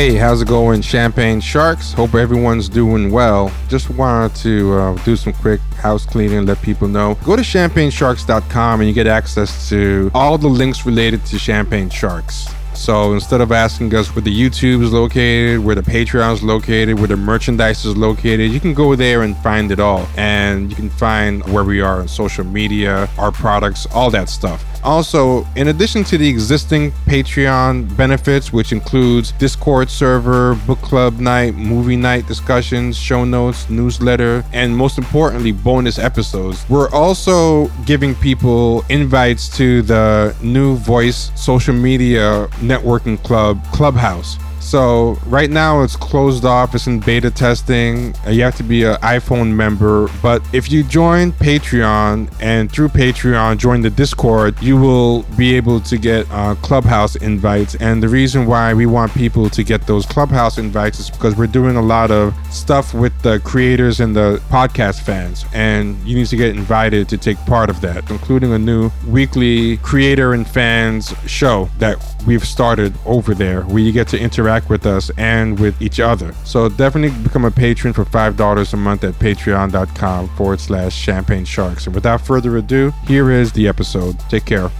Hey, how's it going, Champagne Sharks? Hope everyone's doing well. Just wanted to uh, do some quick house cleaning, let people know. Go to champagnesharks.com and you get access to all the links related to Champagne Sharks. So instead of asking us where the YouTube is located, where the Patreon is located, where the merchandise is located, you can go there and find it all. And you can find where we are on social media, our products, all that stuff. Also, in addition to the existing Patreon benefits, which includes Discord server, book club night, movie night discussions, show notes, newsletter, and most importantly, bonus episodes, we're also giving people invites to the new voice social media networking club, Clubhouse. So right now it's closed off. It's in beta testing. You have to be an iPhone member. But if you join Patreon and through Patreon join the Discord, you will be able to get uh, Clubhouse invites. And the reason why we want people to get those Clubhouse invites is because we're doing a lot of stuff with the creators and the podcast fans, and you need to get invited to take part of that, including a new weekly creator and fans show that we've started over there where you get to interact with us and with each other. So definitely become a patron for $5 a month at patreon.com forward slash champagne sharks. And without further ado, here is the episode. Take care.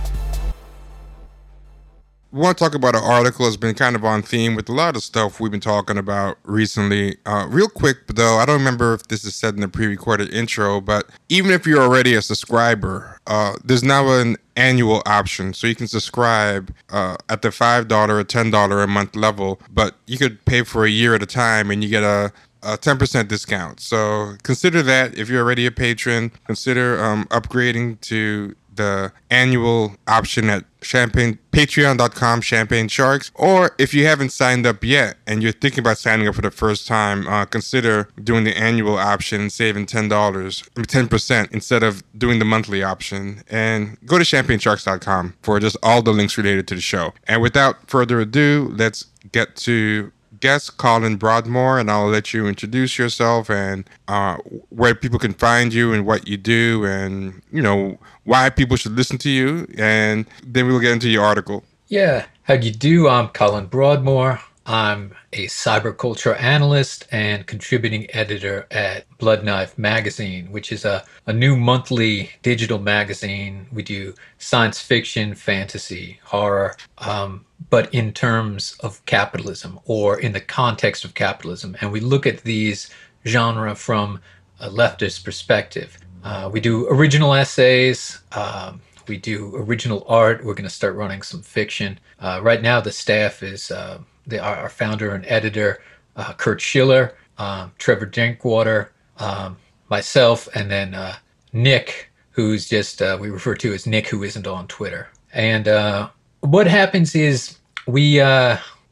We want to talk about an article that's been kind of on theme with a lot of stuff we've been talking about recently. Uh, real quick, though, I don't remember if this is said in the pre recorded intro, but even if you're already a subscriber, uh, there's now an annual option. So you can subscribe uh, at the $5 or $10 a month level, but you could pay for a year at a time and you get a a 10% discount. So consider that if you're already a patron, consider um, upgrading to the annual option at champagne patreon.com champagne sharks. Or if you haven't signed up yet and you're thinking about signing up for the first time uh, consider doing the annual option and saving $10 10% instead of doing the monthly option. And go to champagnesharks.com for just all the links related to the show. And without further ado let's get to guest, Colin Broadmoor, and I'll let you introduce yourself and uh, where people can find you and what you do, and you know why people should listen to you, and then we'll get into your article. Yeah, how do you do? I'm Colin Broadmoor. I'm a cyberculture analyst and contributing editor at Blood Knife Magazine, which is a, a new monthly digital magazine. We do science fiction, fantasy, horror, um, but in terms of capitalism or in the context of capitalism. And we look at these genre from a leftist perspective. Uh, we do original essays. Um, we do original art. We're going to start running some fiction. Uh, right now, the staff is uh, our, founder and editor, uh, Kurt Schiller, um, Trevor Drinkwater, um, myself, and then uh, Nick, who's just, we refer to as Nick, who isn't on Twitter. And what happens is we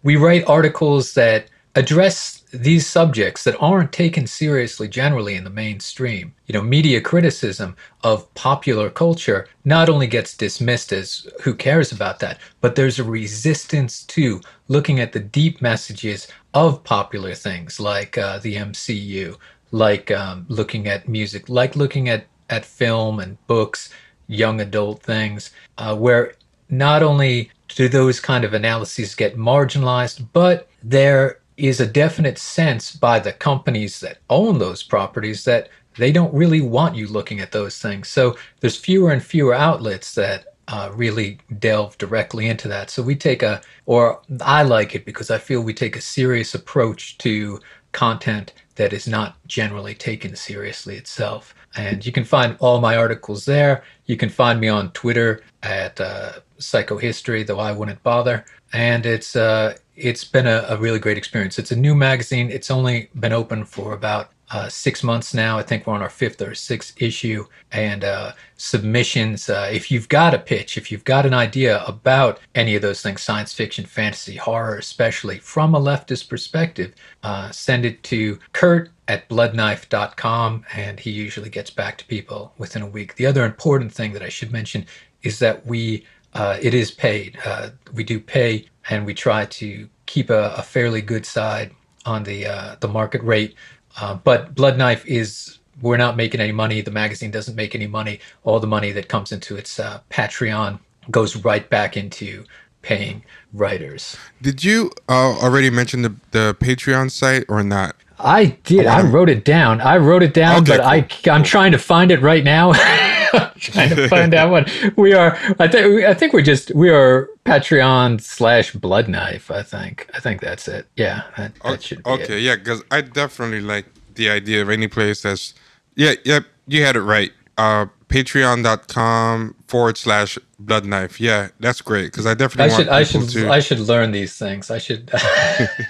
we write articles that address these subjects that aren't taken seriously generally in the mainstream. You know, media criticism of popular culture not only gets dismissed as who cares about that, but there's a resistance to looking at the deep messages of popular things like uh, the MCU, like um, looking at music, like looking at, at film and books, young adult things, uh, where not only do those kind of analyses get marginalized, but there is a definite sense by the companies that own those properties that they don't really want you looking at those things. So there's fewer and fewer outlets that uh, really delve directly into that. So we take a, or I like it because I feel we take a serious approach to content that is not generally taken seriously itself. And you can find all my articles there. You can find me on Twitter at uh, Psychohistory, though I wouldn't bother. And it's uh, it's been a, a, really great experience. It's a new magazine. It's only been open for about uh, six months now. I think we're on our fifth or sixth issue. And uh, submissions, uh, if you've got a pitch, if you've got an idea about any of those things, science fiction, fantasy, horror, especially from a leftist perspective, uh, send it to Kurt at bloodknife.com and he usually gets back to people within a week. The other important thing that I should mention is that we uh, it is paid. Uh, we do pay, and we try to keep a, a fairly good side on the uh, the market rate. Uh, but Blood Knife is we're not making any money. The magazine doesn't make any money. All the money that comes into its uh, Patreon goes right back into paying writers. Did you uh, already mention the, the Patreon site or not? I did. I wrote it down. I wrote it down, okay, but cool. I I'm trying to find it right now. trying to find out what we are. I think I think we're just we are Patreon slash Blood Knife. I think I think that's it. Yeah, that, that should be okay. It. Yeah, because I definitely like the idea of any place that's yeah yep you had it right. Uh, Patreon.com forward slash Blood Knife. Yeah, that's great because I definitely I should I should to... I should learn these things. I should.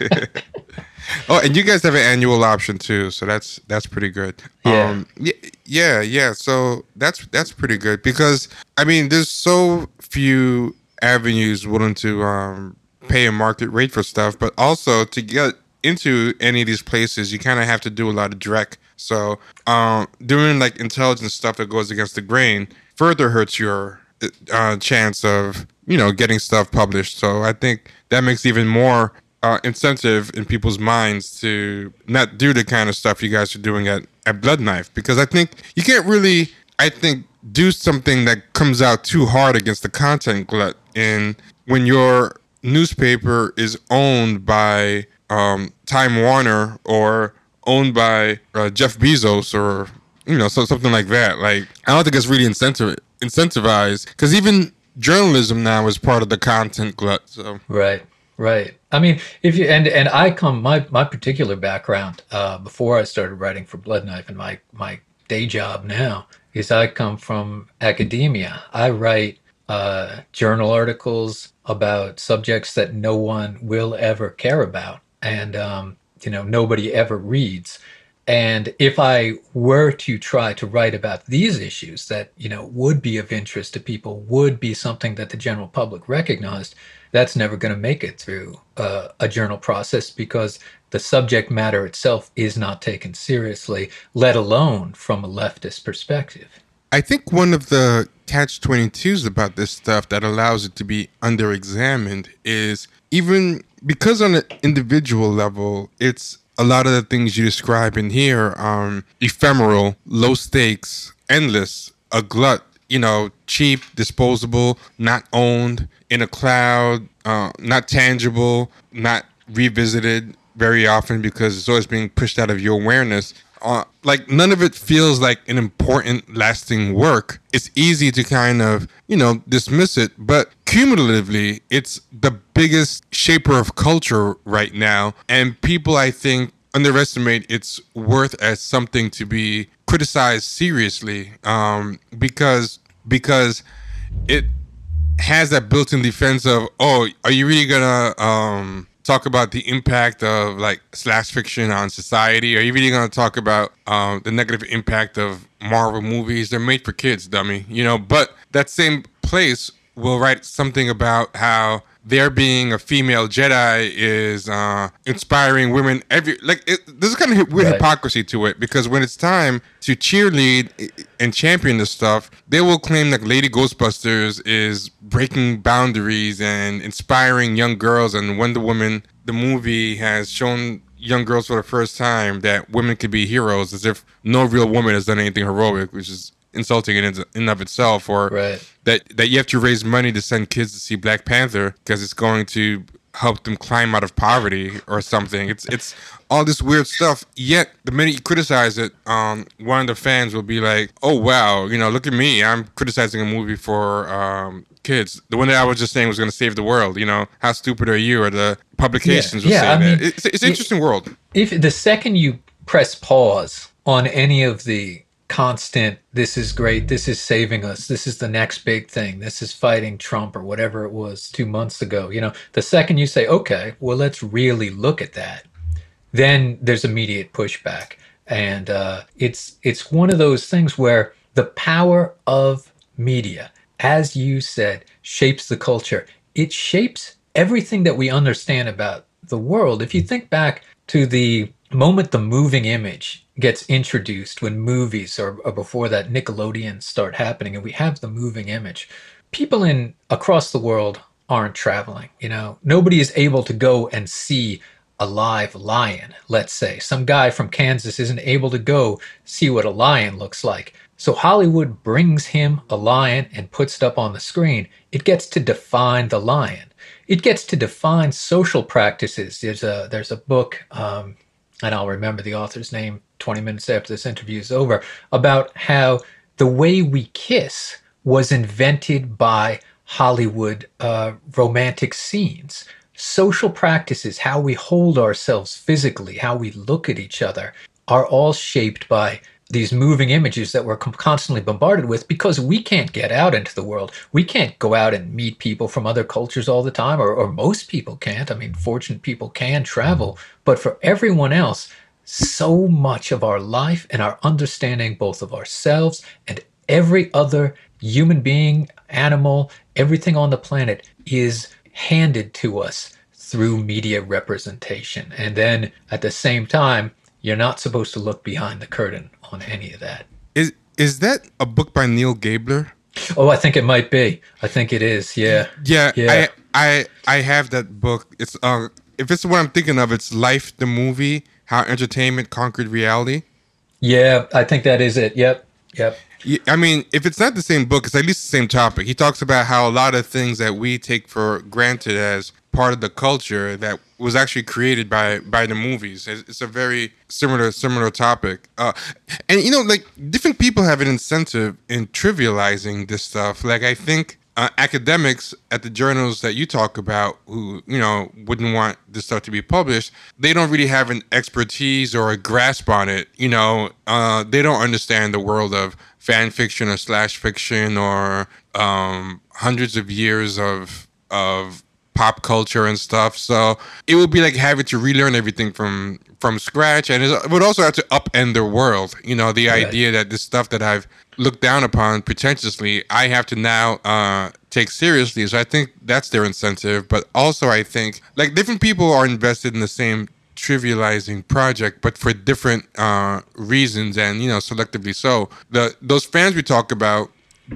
oh, and you guys have an annual option too, so that's that's pretty good. Yeah. Um, yeah, yeah, yeah. So that's that's pretty good because I mean, there's so few avenues willing to um, pay a market rate for stuff, but also to get into any of these places, you kind of have to do a lot of direct. So um, doing like intelligence stuff that goes against the grain further hurts your uh, chance of you know getting stuff published. So I think that makes even more uh, incentive in people's minds to not do the kind of stuff you guys are doing at, at Blood Knife because I think you can't really, I think, do something that comes out too hard against the content glut. And when your newspaper is owned by um, Time Warner or owned by uh, Jeff Bezos or you know so, something like that, like I don't think it's really incentivized because even journalism now is part of the content glut. So right. Right. I mean, if you and and I come my my particular background uh, before I started writing for Blood Knife and my my day job now is I come from academia. I write uh, journal articles about subjects that no one will ever care about, and um, you know nobody ever reads. And if I were to try to write about these issues that you know would be of interest to people, would be something that the general public recognized that's never going to make it through uh, a journal process because the subject matter itself is not taken seriously, let alone from a leftist perspective. I think one of the catch 22s about this stuff that allows it to be under examined is even because on an individual level, it's a lot of the things you describe in here um, ephemeral, low stakes, endless, a glut, you know, cheap, disposable, not owned, in a cloud, uh, not tangible, not revisited very often because it's always being pushed out of your awareness. Uh, like none of it feels like an important, lasting work. It's easy to kind of, you know, dismiss it, but cumulatively, it's the biggest shaper of culture right now. And people, I think, underestimate its worth as something to be criticized seriously um, because because it has that built-in defense of, oh, are you really gonna um, talk about the impact of like slash fiction on society? Are you really gonna talk about um, the negative impact of Marvel movies? They're made for kids, dummy. You know, but that same place will write something about how there being a female Jedi is uh, inspiring women. Every like, it, there's kind of weird right. hypocrisy to it because when it's time to cheerlead and champion this stuff, they will claim that Lady Ghostbusters is breaking boundaries and inspiring young girls, and Wonder Woman, the movie, has shown young girls for the first time that women can be heroes, as if no real woman has done anything heroic, which is insulting in in of itself, or right. that that you have to raise money to send kids to see Black Panther because it's going to help them climb out of poverty or something. It's it's all this weird stuff. Yet the minute you criticize it, um, one of the fans will be like, "Oh wow, you know, look at me! I'm criticizing a movie for um, kids. The one that I was just saying was going to save the world. You know, how stupid are you?" Or the publications yeah, will yeah, say I that. Mean, it's, it's an interesting world. If the second you press pause on any of the constant this is great. This is saving us. This is the next big thing. This is fighting trump or whatever it was two months ago you know? The second you say okay well let's really look at that then there's immediate pushback. And uh, it's it's one of those things where the power of media as you said shapes the culture. It shapes everything that we understand about the world. If you think back to the moment the moving image gets introduced when movies or, or before that Nickelodeon start happening and we have the moving image, people in across the world aren't traveling. You know, nobody is able to go and see a live lion, let's say. Some guy from Kansas isn't able to go see what a lion looks like. So Hollywood brings him a lion and puts it up on the screen. It gets to define the lion. it gets to define social practices. There's a there's a book, um, and I'll remember the author's name 20 minutes after this interview is over, about how the way we kiss was invented by Hollywood uh, romantic scenes. Social practices, how we hold ourselves physically, how we look at each other, are all shaped by these moving images that we're constantly bombarded with because we can't get out into the world. We can't go out and meet people from other cultures all the time, or, or most people can't. I mean, fortunate people can travel, but for everyone else, so much of our life and our understanding both of ourselves and every other human being, animal, everything on the planet is handed to us through media representation. And then at the same time, you're not supposed to look behind the curtain on any of that. Is is that a book by Neil Gabler? Oh, I think it might be. I think it is. Yeah. Yeah. yeah. I I I have that book. It's uh if it's what I'm thinking of, it's Life the movie, How Entertainment Conquered Reality. Yeah, I think that is it. Yep. Yep. I mean, if it's not the same book, it's at least the same topic. He talks about how a lot of things that we take for granted as part of the culture that was actually created by by the movies. It's, it's a very similar similar topic, uh, and you know, like different people have an incentive in trivializing this stuff. Like I think uh, academics at the journals that you talk about who you know wouldn't want this stuff to be published they don't really have an expertise or a grasp on it you know uh, they don't understand the world of fan fiction or slash fiction or um, hundreds of years of of pop culture and stuff. So it would be like having to relearn everything from from scratch, and it would also have to upend their world. You know, the right. idea that this stuff that I've looked down upon pretentiously, I have to now uh, take seriously. So I think that's their incentive. But also, I think like different people are invested in the same trivializing project, but for different uh, reasons, and you know, selectively so. The those fans we talk about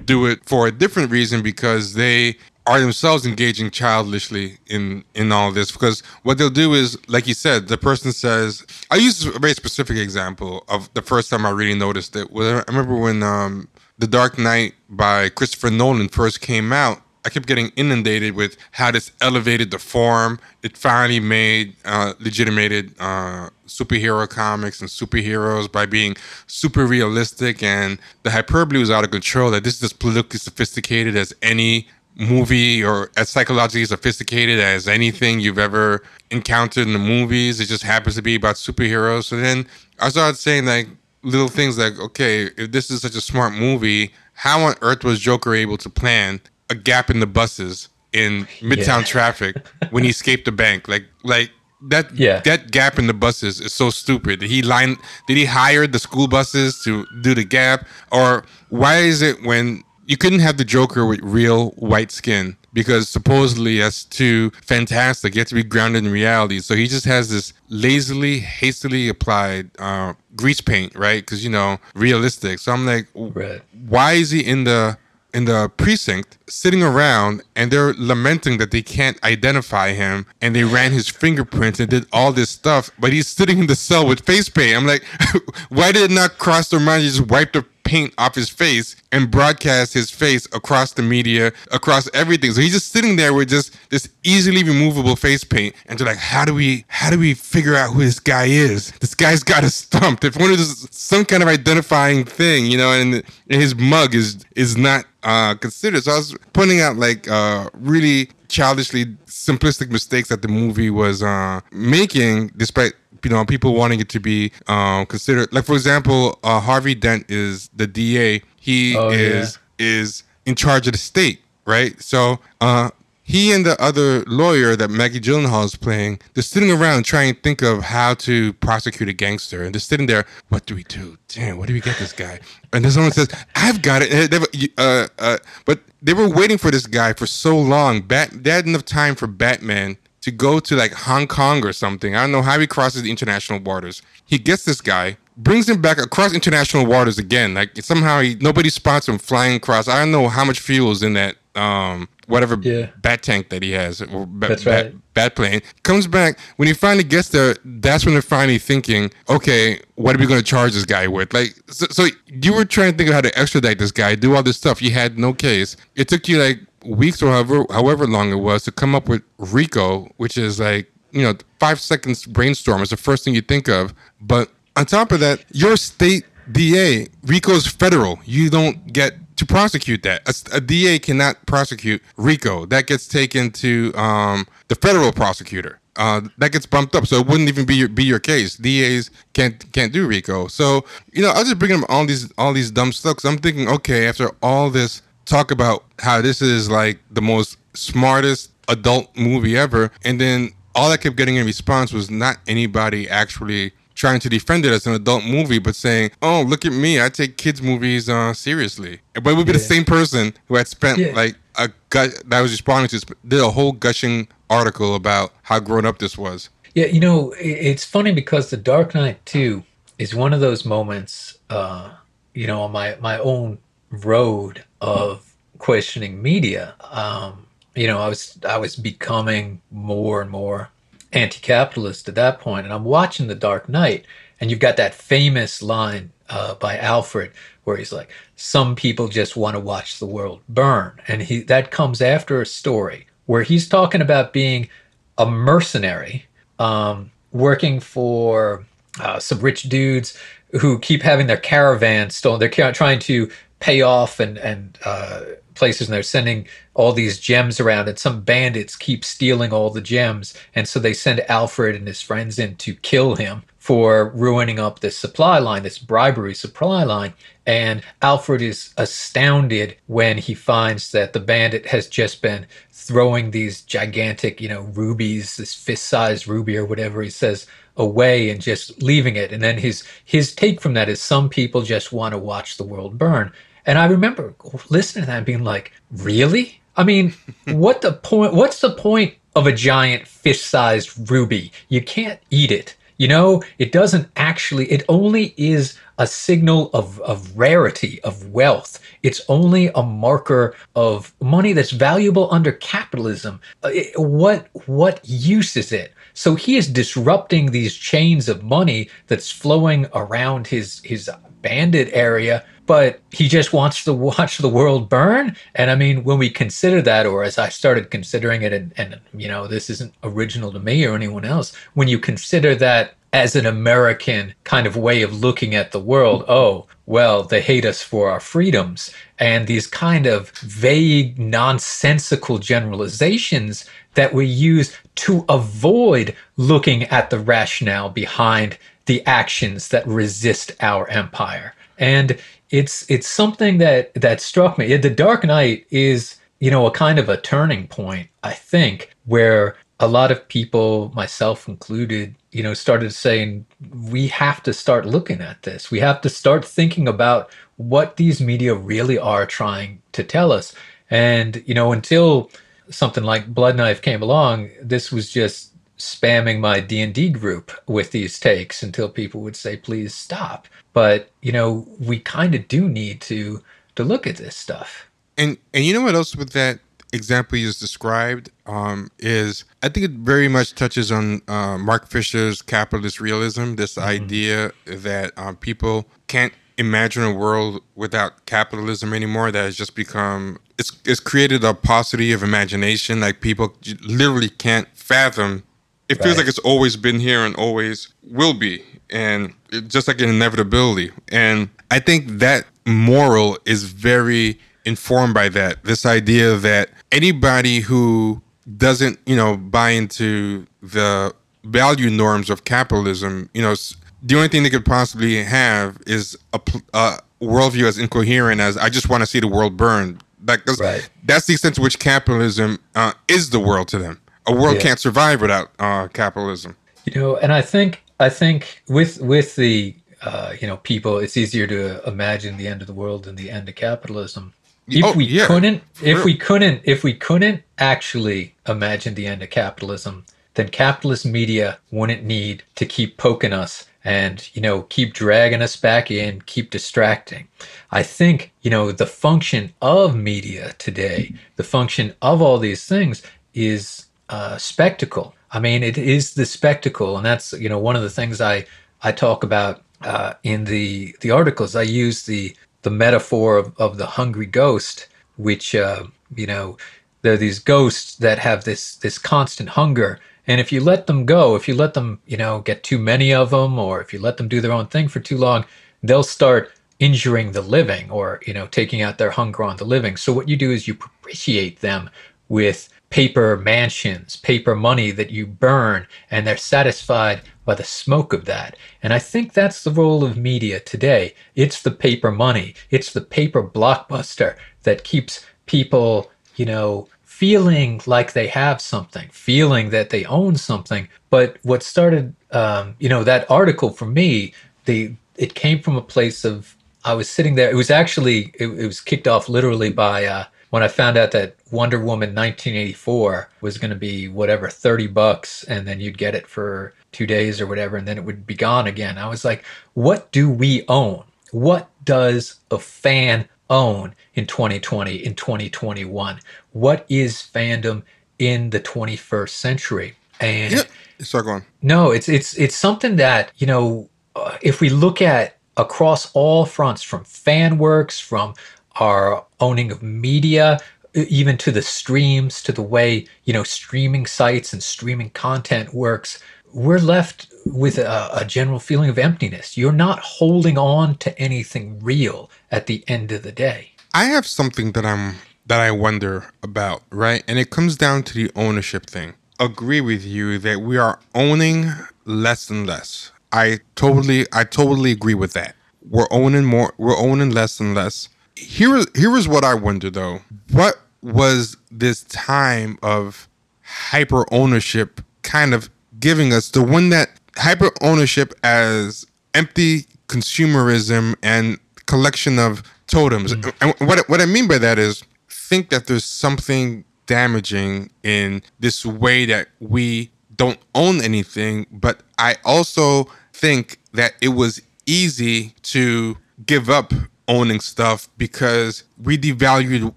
do it for a different reason because they are themselves engaging childishly in in all this because what they'll do is like you said the person says i use a very specific example of the first time i really noticed it was i remember when um, the dark knight by christopher nolan first came out I kept getting inundated with how this elevated the form. It finally made uh, legitimated uh, superhero comics and superheroes by being super realistic, and the hyperbole was out of control. That this is as politically sophisticated as any movie or as psychologically sophisticated as anything you've ever encountered in the movies. It just happens to be about superheroes. So then I started saying like little things like, okay, if this is such a smart movie, how on earth was Joker able to plan a gap in the buses in Midtown yeah. traffic when he escaped the bank? Like, like that yeah. that gap in the buses is so stupid. Did he line? Did he hire the school buses to do the gap, or why is it when you couldn't have the Joker with real white skin because supposedly that's too fantastic. You have to be grounded in reality. So he just has this lazily, hastily applied uh, grease paint, right? Because you know, realistic. So I'm like, right. why is he in the in the precinct sitting around and they're lamenting that they can't identify him and they ran his fingerprints and did all this stuff, but he's sitting in the cell with face paint. I'm like, why did it not cross their mind? You just wipe the paint off his face and broadcast his face across the media, across everything. So he's just sitting there with just this easily removable face paint, and they're like, "How do we, how do we figure out who this guy is? This guy's got us stumped. If one is some kind of identifying thing, you know, and, and his mug is is not uh, considered." So I was pointing out like uh, really childishly simplistic mistakes that the movie was uh, making, despite you know people wanting it to be um, considered. Like for example, uh, Harvey Dent is the DA. He oh, is yeah. is in charge of the state, right? So uh, he and the other lawyer that Maggie Gyllenhaal is playing, they're sitting around trying to think of how to prosecute a gangster, and they're sitting there. What do we do? Damn, what do we get this guy? And then someone says, "I've got it." Uh, uh, but they were waiting for this guy for so long. Bat, they had enough time for Batman to go to like Hong Kong or something. I don't know how he crosses the international waters. He gets this guy, brings him back across international waters again. Like somehow he nobody spots him flying across. I don't know how much fuel is in that um whatever yeah. bat tank that he has or ba- that's right. bat, bat plane comes back when he finally gets there that's when they're finally thinking okay what are we going to charge this guy with like so, so, you were trying to think of how to extradite this guy do all this stuff you had no case it took you like weeks or however however long it was to come up with RICO, which is like you know five seconds brainstorm is the first thing you think of. But on top of that, your state DA RICO is federal. You don't get to prosecute that. A, a, DA cannot prosecute RICO. That gets taken to um, the federal prosecutor. Uh, that gets bumped up, so it wouldn't even be your, be your case. DAs can't can't do RICO. So you know, I was just bringing up all these all these dumb stuff. I'm thinking, okay, after all this talk about how this is like the most smartest adult movie ever, and then all I kept getting in response was not anybody actually trying to defend it as an adult movie, but saying, "Oh, look at me! I take kids' movies uh, seriously." But it would be yeah. the same person who had spent yeah. like a gut that was responding to did a whole gushing article about how grown up this was. Yeah, you know, it's funny because The Dark Knight Two is one of those moments, uh, you know, on my my own road of questioning media. Um, you know, I was I was becoming more and more anti-capitalist at that point, and I'm watching The Dark Knight, and you've got that famous line uh, by Alfred where he's like, "Some people just want to watch the world burn," and he that comes after a story where he's talking about being a mercenary, um, working for uh, some rich dudes who keep having their caravan stolen. They're trying to pay off and and uh, places and they're sending all these gems around and some bandits keep stealing all the gems. And so they send alfred and his friends in to kill him for ruining up this supply line this bribery supply line. And alfred is astounded when he finds that the bandit has just been throwing these gigantic you know rubies this fist-sized ruby or whatever he says away and just leaving it. And then his his take from that is some people just want to watch the world burn and I remember listening to that and being like, really? I mean, what the point? What's the point of a giant fish-sized ruby? You can't eat it. You know, it doesn't actually. It only is a signal of, of rarity, of wealth. It's only a marker of money that's valuable under capitalism. Uh, what what use is it? So he is disrupting these chains of money that's flowing around his his bandit area but he just wants to watch the world burn. And I mean, when we consider that, or as I started considering it, and, and you know, this isn't original to me or anyone else, when you consider that as an American kind of way of looking at the world, oh, well, they hate us for our freedoms. And these kind of vague, nonsensical generalizations that we use to avoid looking at the rationale behind the actions that resist our empire. And it's it's something that that struck me. The Dark Knight is you know a kind of a turning point, I think, where a lot of people, myself included, you know, started saying we have to start looking at this. We have to start thinking about what these media really are trying to tell us. And you know, until something like Blood Knife came along, this was just spamming my D&D group with these takes until people would say please stop. But, you know, we kind of do need to to look at this stuff. And and you know what else with that example you just described um, is I think it very much touches on uh, Mark Fisher's capitalist realism. This mm-hmm. idea that um, people can't imagine a world without capitalism anymore. That has just become it's it's created a paucity of imagination. Like people literally can't fathom it feels right. like it's always been here and always will be and it, just like an inevitability and i think that moral is very informed by that this idea that anybody who doesn't you know buy into the value norms of capitalism you know the only thing they could possibly have is a, a worldview as incoherent as i just want to see the world burn like that's, right. that's the extent to which capitalism uh, is the world to them a world yeah. can't survive without uh, capitalism. You know, and I think I think with with the uh, you know people, it's easier to imagine the end of the world than the end of capitalism. If oh, we yeah, couldn't, if real. we couldn't, if we couldn't actually imagine the end of capitalism, then capitalist media wouldn't need to keep poking us and you know keep dragging us back in keep distracting i think you know the function of media today the function of all these things is uh, spectacle. I mean, it is the spectacle, and that's you know one of the things I I talk about uh, in the the articles. I use the the metaphor of, of the hungry ghost, which uh, you know, there are these ghosts that have this this constant hunger. And if you let them go, if you let them, you know, get too many of them, or if you let them do their own thing for too long, they'll start injuring the living or, you know, taking out their hunger on the living. So what you do is you propitiate them with paper mansions, paper money that you burn, and they're satisfied by the smoke of that. And I think that's the role of media today. It's the paper money, it's the paper blockbuster that keeps people, you know, feeling like they have something, feeling that they own something. But what started, um, you know, that article for me, the it came from a place of I was sitting there. It was actually it, it was kicked off literally by uh, when I found out that Wonder Woman 1984 was going to be whatever 30 bucks, and then you'd get it for two days or whatever, and then it would be gone again. I was like, what do we own? What does a fan own in 2020, in 2021? What is fandom in the 21st century? And yeah, start going. No, it's it's it's something that you know. Uh, if we look at across all fronts, from fan works, from our owning of media, even to the streams, to the way you know streaming sites and streaming content works, we're left with a, a, general feeling of emptiness. You're not holding on to anything real at the end of the day. I have something that I'm that I wonder about, right? And it comes down to the ownership thing. Agree with you that we are owning less and less. I totally I totally agree with that. We're owning more we're owning less and less. Here here is what I wonder though. What was this time of hyper ownership kind of giving us the one that hyper ownership as empty consumerism and collection of totems. Mm. And what what I mean by that is think that there's something damaging in this way that we don't own anything, but I also think that it was easy to give up owning stuff because we devalued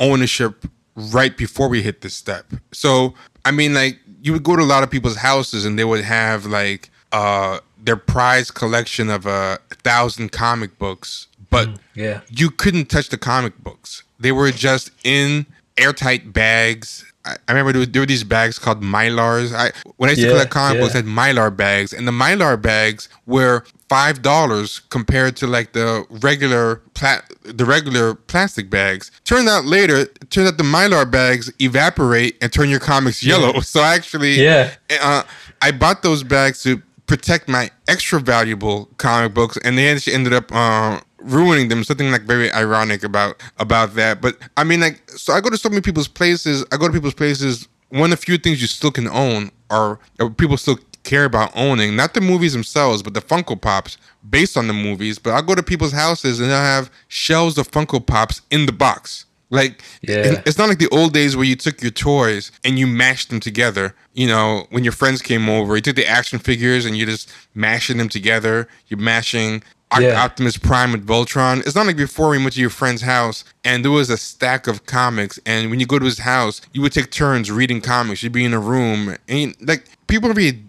ownership right before we hit this step. So, I mean, like, you would go to a lot of people's houses and they would have like uh their prized collection of a thousand comic books, but mm, yeah, you couldn't touch the comic books. They were just in airtight bags. I, I remember there, were, there were these bags called Mylars. I when I used yeah, to collect comic yeah. books, I had Mylar bags, and the Mylar bags were five dollars compared to like the regular pla- the regular plastic bags. Turned out later, it turned out the mylar bags evaporate and turn your comics yellow. Yeah. So actually, yeah, uh, I bought those bags to protect my extra valuable comic books, and they actually ended up uh, ruining them. Something like very ironic about about that. But I mean, like, so I go to so many people's places. I go to people's places. One of the few things you still can own are people still care about owning, not the movies themselves, but the Funko Pops based on the movies. But I'll go to people's houses and they'll have shelves of Funko Pops in the box. Like, yeah. it's not like the old days where you took your toys and you mashed them together. You know, when your friends came over, you took the action figures and you just mashing them together. You're mashing yeah. Optimus Prime with Voltron. It's not like before we went to your friend's house and there was a stack of comics, and when you go to his house, you would take turns reading comics. You'd be in a room, and like people be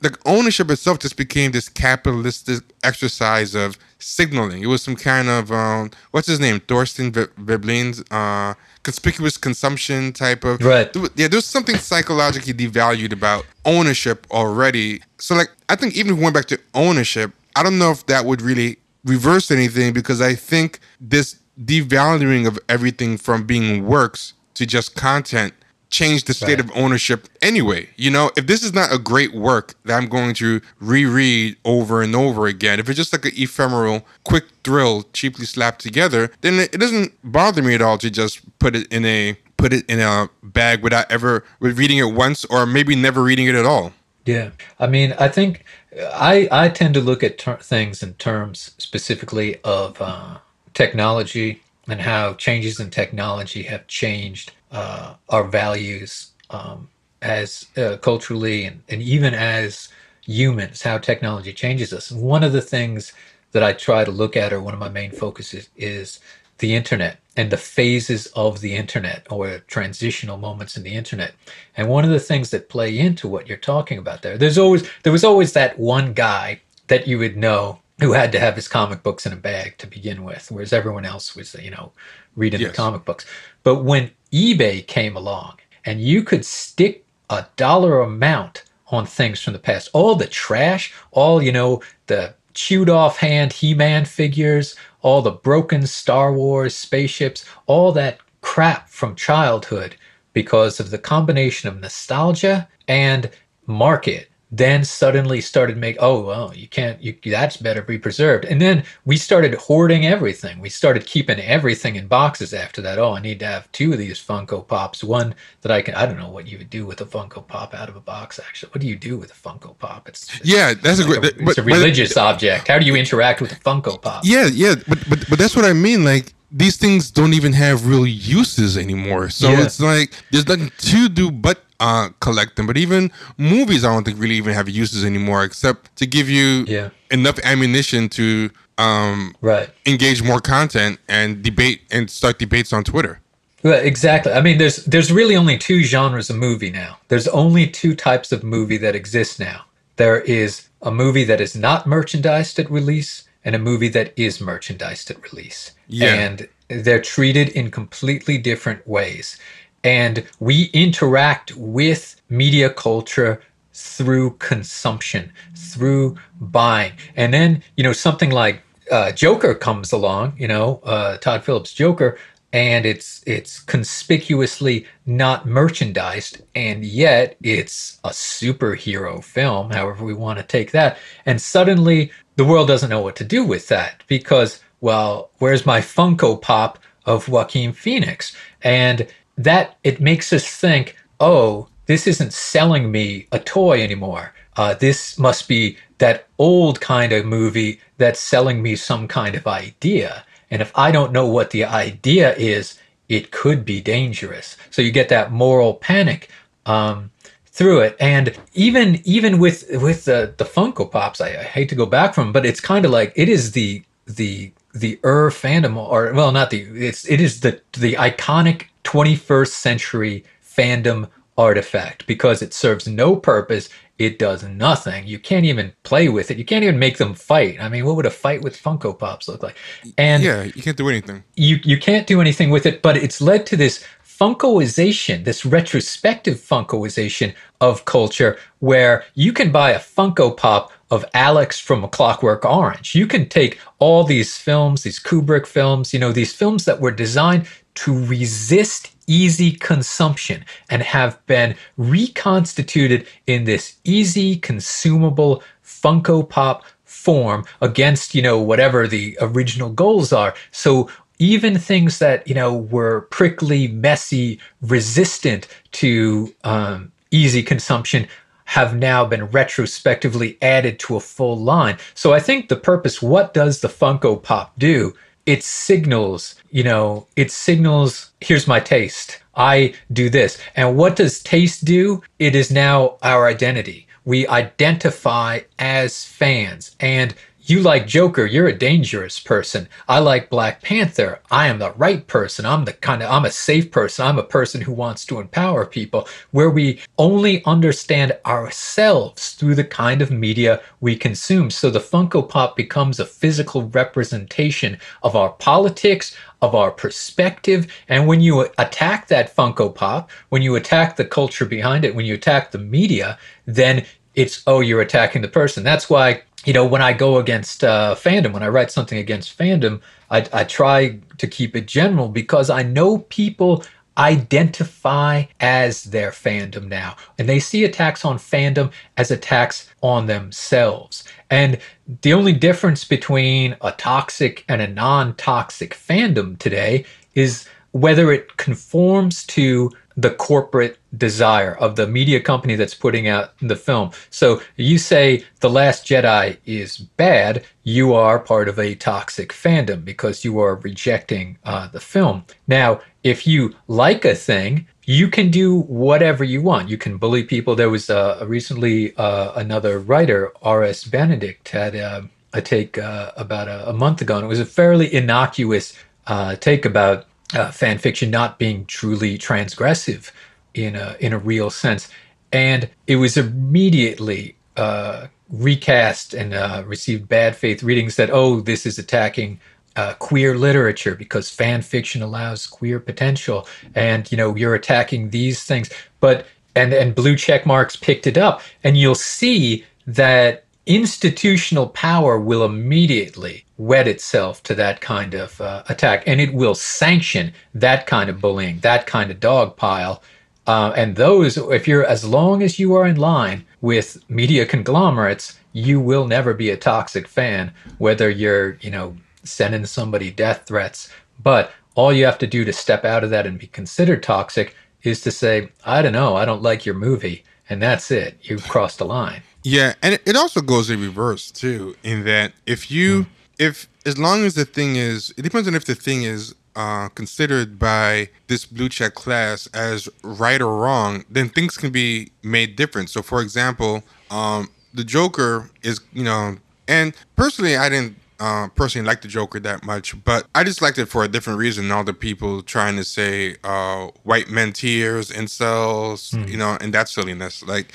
the ownership itself just became this capitalistic exercise of signaling. It was some kind of um, what's his name, Thorstein Veblen's uh, conspicuous consumption type of right. Yeah, there's something psychologically devalued about ownership already. So like, I think even going back to ownership, I don't know if that would really reverse anything because I think this devaluing of everything from being works to just content changed the state right. of ownership anyway. You know, if this is not a great work that I'm going to reread over and over again, if it's just like an ephemeral, quick thrill, cheaply slapped together, then it doesn't bother me at all to just put it in a put it in a bag without ever reading it once or maybe never reading it at all. Yeah, I mean, I think I I tend to look at ter- things in terms specifically of uh, technology and how changes in technology have changed uh, our values um, as uh, culturally and, and even as humans, how technology changes us. One of the things that I try to look at, or one of my main focuses, is the internet and the phases of the internet or transitional moments in the internet. And one of the things that play into what you're talking about there, there's always there was always that one guy that you would know who had to have his comic books in a bag to begin with, whereas everyone else was, you know, reading yes. the comic books. But when eBay came along and you could stick a dollar amount on things from the past. All the trash, all, you know, the chewed off hand He Man figures, all the broken Star Wars spaceships, all that crap from childhood because of the combination of nostalgia and market then suddenly started make oh well you can't you that's better be preserved. And then we started hoarding everything. We started keeping everything in boxes after that. Oh i need to have two of these funko pops. One that i can i don't know what you would do with a funko pop out of a box actually. What do you do with a funko pop? It's, it's yeah that's like a great a, it's a religious but, object. How do you interact with a funko pop? Yeah yeah but but but that's what i mean. Like these things don't even have real uses anymore. So yeah. it's like there's nothing to do but uh, collect them. But even movies, I don't think really even have uses anymore, except to give you yeah. enough ammunition to um, right engage more content and debate and start debates on Twitter. Well, exactly. I mean, there's there's really only two genres of movie now. There's only two types of movie that exist now. There is a movie that is not merchandised at release, and a movie that is merchandised at release. Yeah. And they're treated in completely different ways. And we interact with media culture through consumption, through buying. And then, you know, something like uh, Joker comes along, you know, uh, Todd Phillips' Joker, and it's it's conspicuously not merchandised, and yet it's a superhero film, however we want to take that. And suddenly the world doesn't know what to do with that because, well, where's my Funko Pop of Joaquin Phoenix? And that it makes us think, oh, this isn't selling me a toy anymore. Uh, this must be that old kind of movie that's selling me some kind of idea. And if I don't know what the idea is, it could be dangerous. So you get that moral panic um, through it. And even even with with the the Funko Pops, I, I hate to go back from, but it's kind of like it is the the the Ur fandom, or well, not the it's it is the the iconic 21st century fandom artifact because it serves no purpose. It does nothing. You can't even play with it. You can't even make them fight. I mean, what would a fight with Funko Pops look like? And yeah, you can't do anything. You you can't do anything with it. But it's led to this Funkoization, this retrospective Funkoization of culture, where you can buy a Funko Pop of Alex from A Clockwork Orange. You can take all these films, these Kubrick films, you know, these films that were designed to resist easy consumption and have been reconstituted in this easy consumable Funko Pop form against, you know, whatever the original goals are. So even things that, you know, were prickly, messy, resistant to um, easy consumption have now been retrospectively added to a full line. So I think the purpose, what does the Funko Pop do? It signals, you know, it signals, here's my taste. I do this. And what does taste do? It is now our identity. We identify as fans. And you like Joker, you're a dangerous person. I like Black Panther. I am the right person. I'm the kind of I'm a safe person. I'm a person who wants to empower people where we only understand ourselves through the kind of media we consume. So the Funko Pop becomes a physical representation of our politics, of our perspective. And when you attack that Funko Pop, when you attack the culture behind it, when you attack the media, then it's, oh, you're attacking the person. That's why you know, when I go against uh, fandom, when I write something against fandom, I, I try to keep it general because I know people identify as their fandom now. And they see attacks on fandom as attacks on themselves. And the only difference between a toxic and a non toxic fandom today is whether it conforms to the corporate desire of the media company that's putting out the film. So you say The Last Jedi is bad, you are part of a toxic fandom because you are rejecting uh, the film. Now, if you like a thing, you can do whatever you want. You can bully people. There was uh, recently uh, another writer, R.S. Benedict, had uh, a take uh, about a, a, month ago, and it was a fairly innocuous uh, take about uh, fan fiction not being truly transgressive in a in a real sense, and it was immediately uh, recast and uh, received bad faith readings that oh this is attacking uh, queer literature because fan fiction allows queer potential, and you know you're attacking these things. But and and blue check marks picked it up, and you'll see that institutional power will immediately wed itself to that kind of uh, attack, and it will sanction that kind of bullying, that kind of dog pile. Uh, and those, if you're as long as you are in line with media conglomerates, you will never be a toxic fan, whether you're, you know, sending somebody death threats. But all you have to do to step out of that and be considered toxic is to say, I don't know, I don't like your movie. And that's it. You've crossed the line. Yeah. And it also goes in reverse, too, in that if you, mm. If, as long as the thing is, it depends on if the thing is uh, considered by this blue check class as right or wrong, then things can be made different. So, for example, um, the Joker is, you know, and personally, I didn't uh, personally like the Joker that much, but I just liked it for a different reason. All the people trying to say uh, white men tears, incels, mm. you know, and that silliness. Like,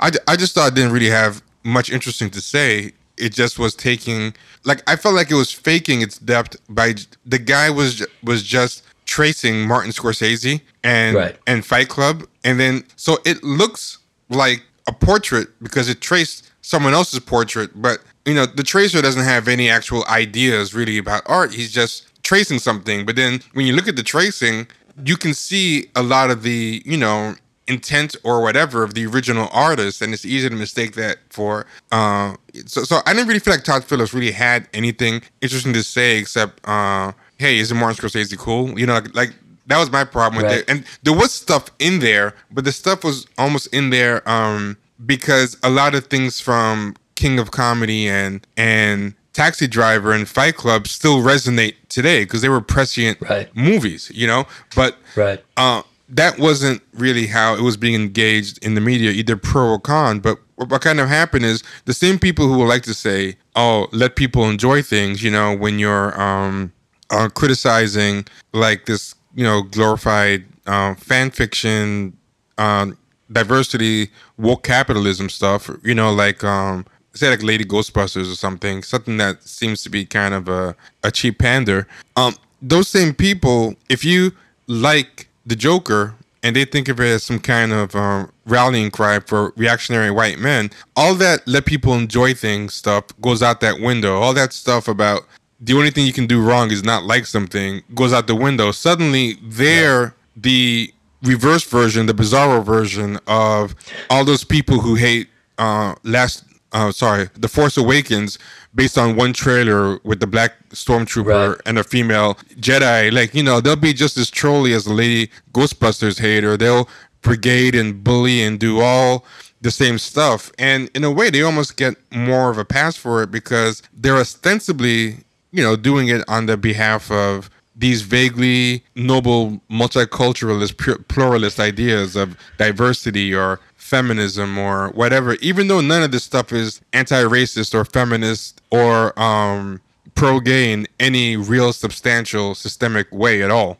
I, I just thought it didn't really have much interesting to say. It just was taking, like, I felt like it was faking its depth by the guy was was just tracing Martin Scorsese and right. and Fight Club, and then so it looks like a portrait because it traced someone else's portrait, but you know, the tracer doesn't have any actual ideas really about art. He's just tracing something. But then when you look at the tracing, you can see a lot of the, you know, intent or whatever of the original artist, and it's easy to mistake that for. Uh, so, so I didn't really feel like Todd Phillips really had anything interesting to say except, uh, "Hey, isn't Martin Scorsese cool?" You know, like, like that was my problem with right. it. And there was stuff in there, but the stuff was almost in there um, because a lot of things from King of Comedy and and Taxi Driver and Fight Club still resonate today because they were prescient right. movies, you know. But right. uh, that wasn't really how it was being engaged in the media, either pro or con. But what kind of happened is the same people who would like to say, "Oh, let people enjoy things," you know, when you're um, uh, criticizing like this, you know, glorified uh, fan fiction, uh, diversity, woke capitalism stuff, you know, like um, say like Lady Ghostbusters or something, something that seems to be kind of a, a cheap pander. Um, those same people, if you like the Joker and they think of it as some kind of um, rallying cry for reactionary white men, all that let people enjoy things stuff goes out that window. All that stuff about the only thing you can do wrong is not like something goes out the window. Suddenly, they're yeah. the reverse version, the bizarro version of all those people who hate uh, last uh, sorry, The Force Awakens, based on one trailer with the black stormtrooper right. and a female Jedi. Like, you know, they'll be just as trolly as the Lady Ghostbusters hater. They'll brigade and bully and do all the same stuff. And in a way, they almost get more of a pass for it because they're ostensibly, you know, doing it on the behalf of these vaguely noble multiculturalist pluralist ideas of diversity or feminism or whatever, even though none of this stuff is anti-racist or feminist or um, pro-gay in any real substantial systemic way at all.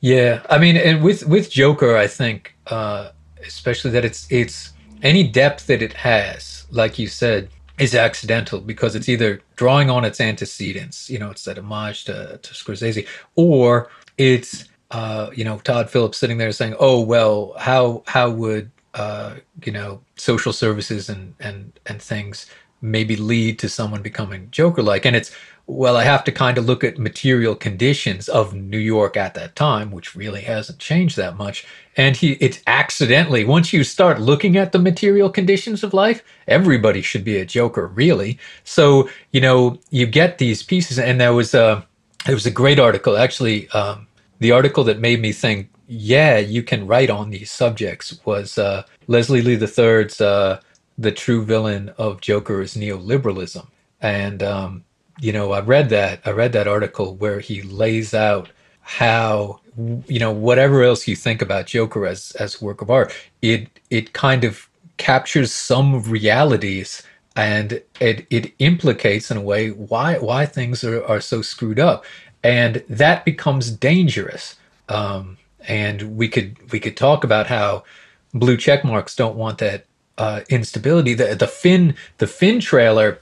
Yeah, I mean, and with with Joker, I think uh, especially that it's it's any depth that it has, like you said, is accidental because it's either drawing on its antecedents, you know, it's that homage to, to Scorsese, or it's uh, you know Todd Phillips sitting there saying, "Oh well, how how would uh, you know, social services and and and things maybe lead to someone becoming Joker like. And it's well, I have to kind of look at material conditions of New York at that time, which really hasn't changed that much. And he, it's accidentally, once you start looking at the material conditions of life, everybody should be a Joker, really. So, you know, you get these pieces. And there was a, it was a great article, actually, um, the article that made me think yeah, you can write on these subjects was uh, Leslie Lee III's uh, The True Villain of Joker is Neoliberalism. And, um, you know, I read that. I read that article where he lays out how, you know, whatever else you think about Joker as, as work of art, it, it kind of captures some realities and it, it implicates in a way why, why things are, are so screwed up. And that becomes dangerous. Um, and we could we could talk about how blue check marks don't want that uh, instability. The the Finn the Finn trailer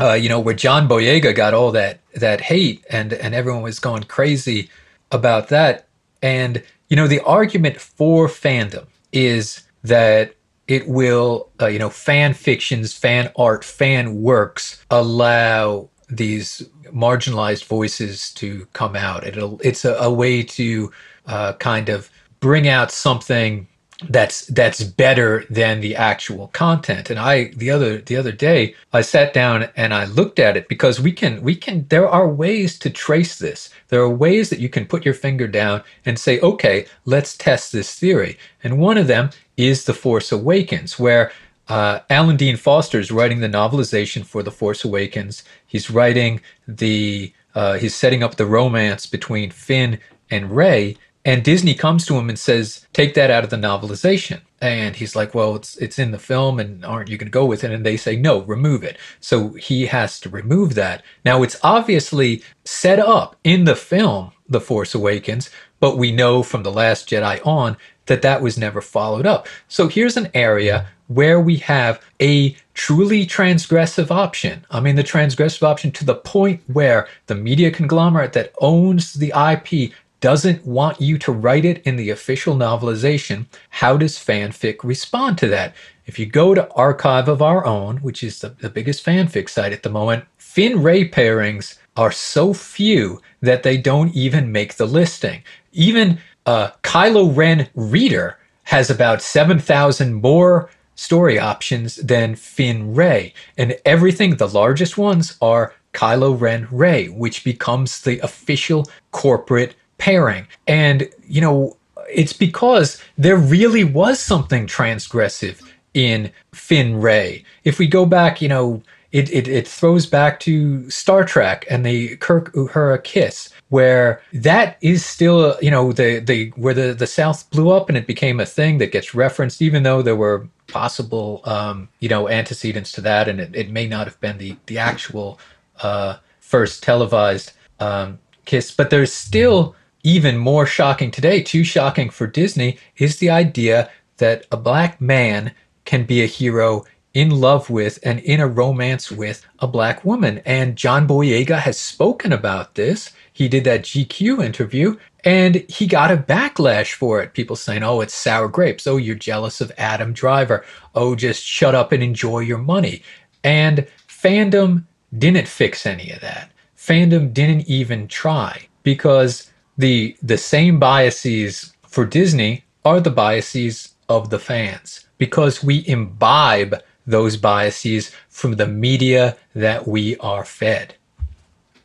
uh, you know, where John Boyega got all that that hate and and everyone was going crazy about that. And you know, the argument for fandom is that it will, uh, you know, fan fictions, fan art, fan works allow these marginalized voices to come out. It'll, it's a, a way to uh, kind of bring out something that's that's better than the actual content. And i the other the other day i sat down and i looked at it because we can we can there are ways to trace this. There are ways that you can put your finger down and say okay let's test this theory. And one of them is the force awakens where uh, alan dean foster is writing the novelization for the force awakens. He's writing the uh, he's setting up the romance between finn and Rey and Disney comes to him and says, "Take that out of the novelization." And he's like, "Well, it's it's in the film, and aren't you going to go with it?" And they say, "No, remove it." So he has to remove that. Now it's obviously set up in the film, The Force Awakens, but we know from the Last Jedi on that that was never followed up. So here's an area where we have a truly transgressive option. I mean, the transgressive option to the point where the media conglomerate that owns the IP doesn't want you to write it in the official novelization, how does fanfic respond to that? If you go to Archive of Our Own, which is the, the biggest fanfic site at the moment, Finn Rey pairings are so few that they don't even make the listing. Even uh, Kylo Ren Reader has about 7,000 more story options than Finn Rey. And everything, the largest ones are Kylo Ren Rey, which becomes the official corporate pairing. And, you know, it's because there really was something transgressive in Finn Rey. If we go back, you know, it, it, it throws back to Star Trek and the Kirk Uhura kiss, where that is still, you know, the, the where the, the South blew up and it became a thing that gets referenced, even though there were possible, um, you know, antecedents to that, and it, it may not have been the the actual uh, first televised um, kiss, but there's still even more shocking today, too shocking for Disney, is the idea that a black man can be a hero in love with and in a romance with a black woman. And John Boyega has spoken about this. He did that GQ interview and he got a backlash for it. People saying, oh, it's sour grapes. Oh, you're jealous of Adam Driver. Oh, just shut up and enjoy your money. And fandom didn't fix any of that. Fandom didn't even try because the the same biases for Disney are the biases of the fans because we imbibe those biases from the media that we are fed.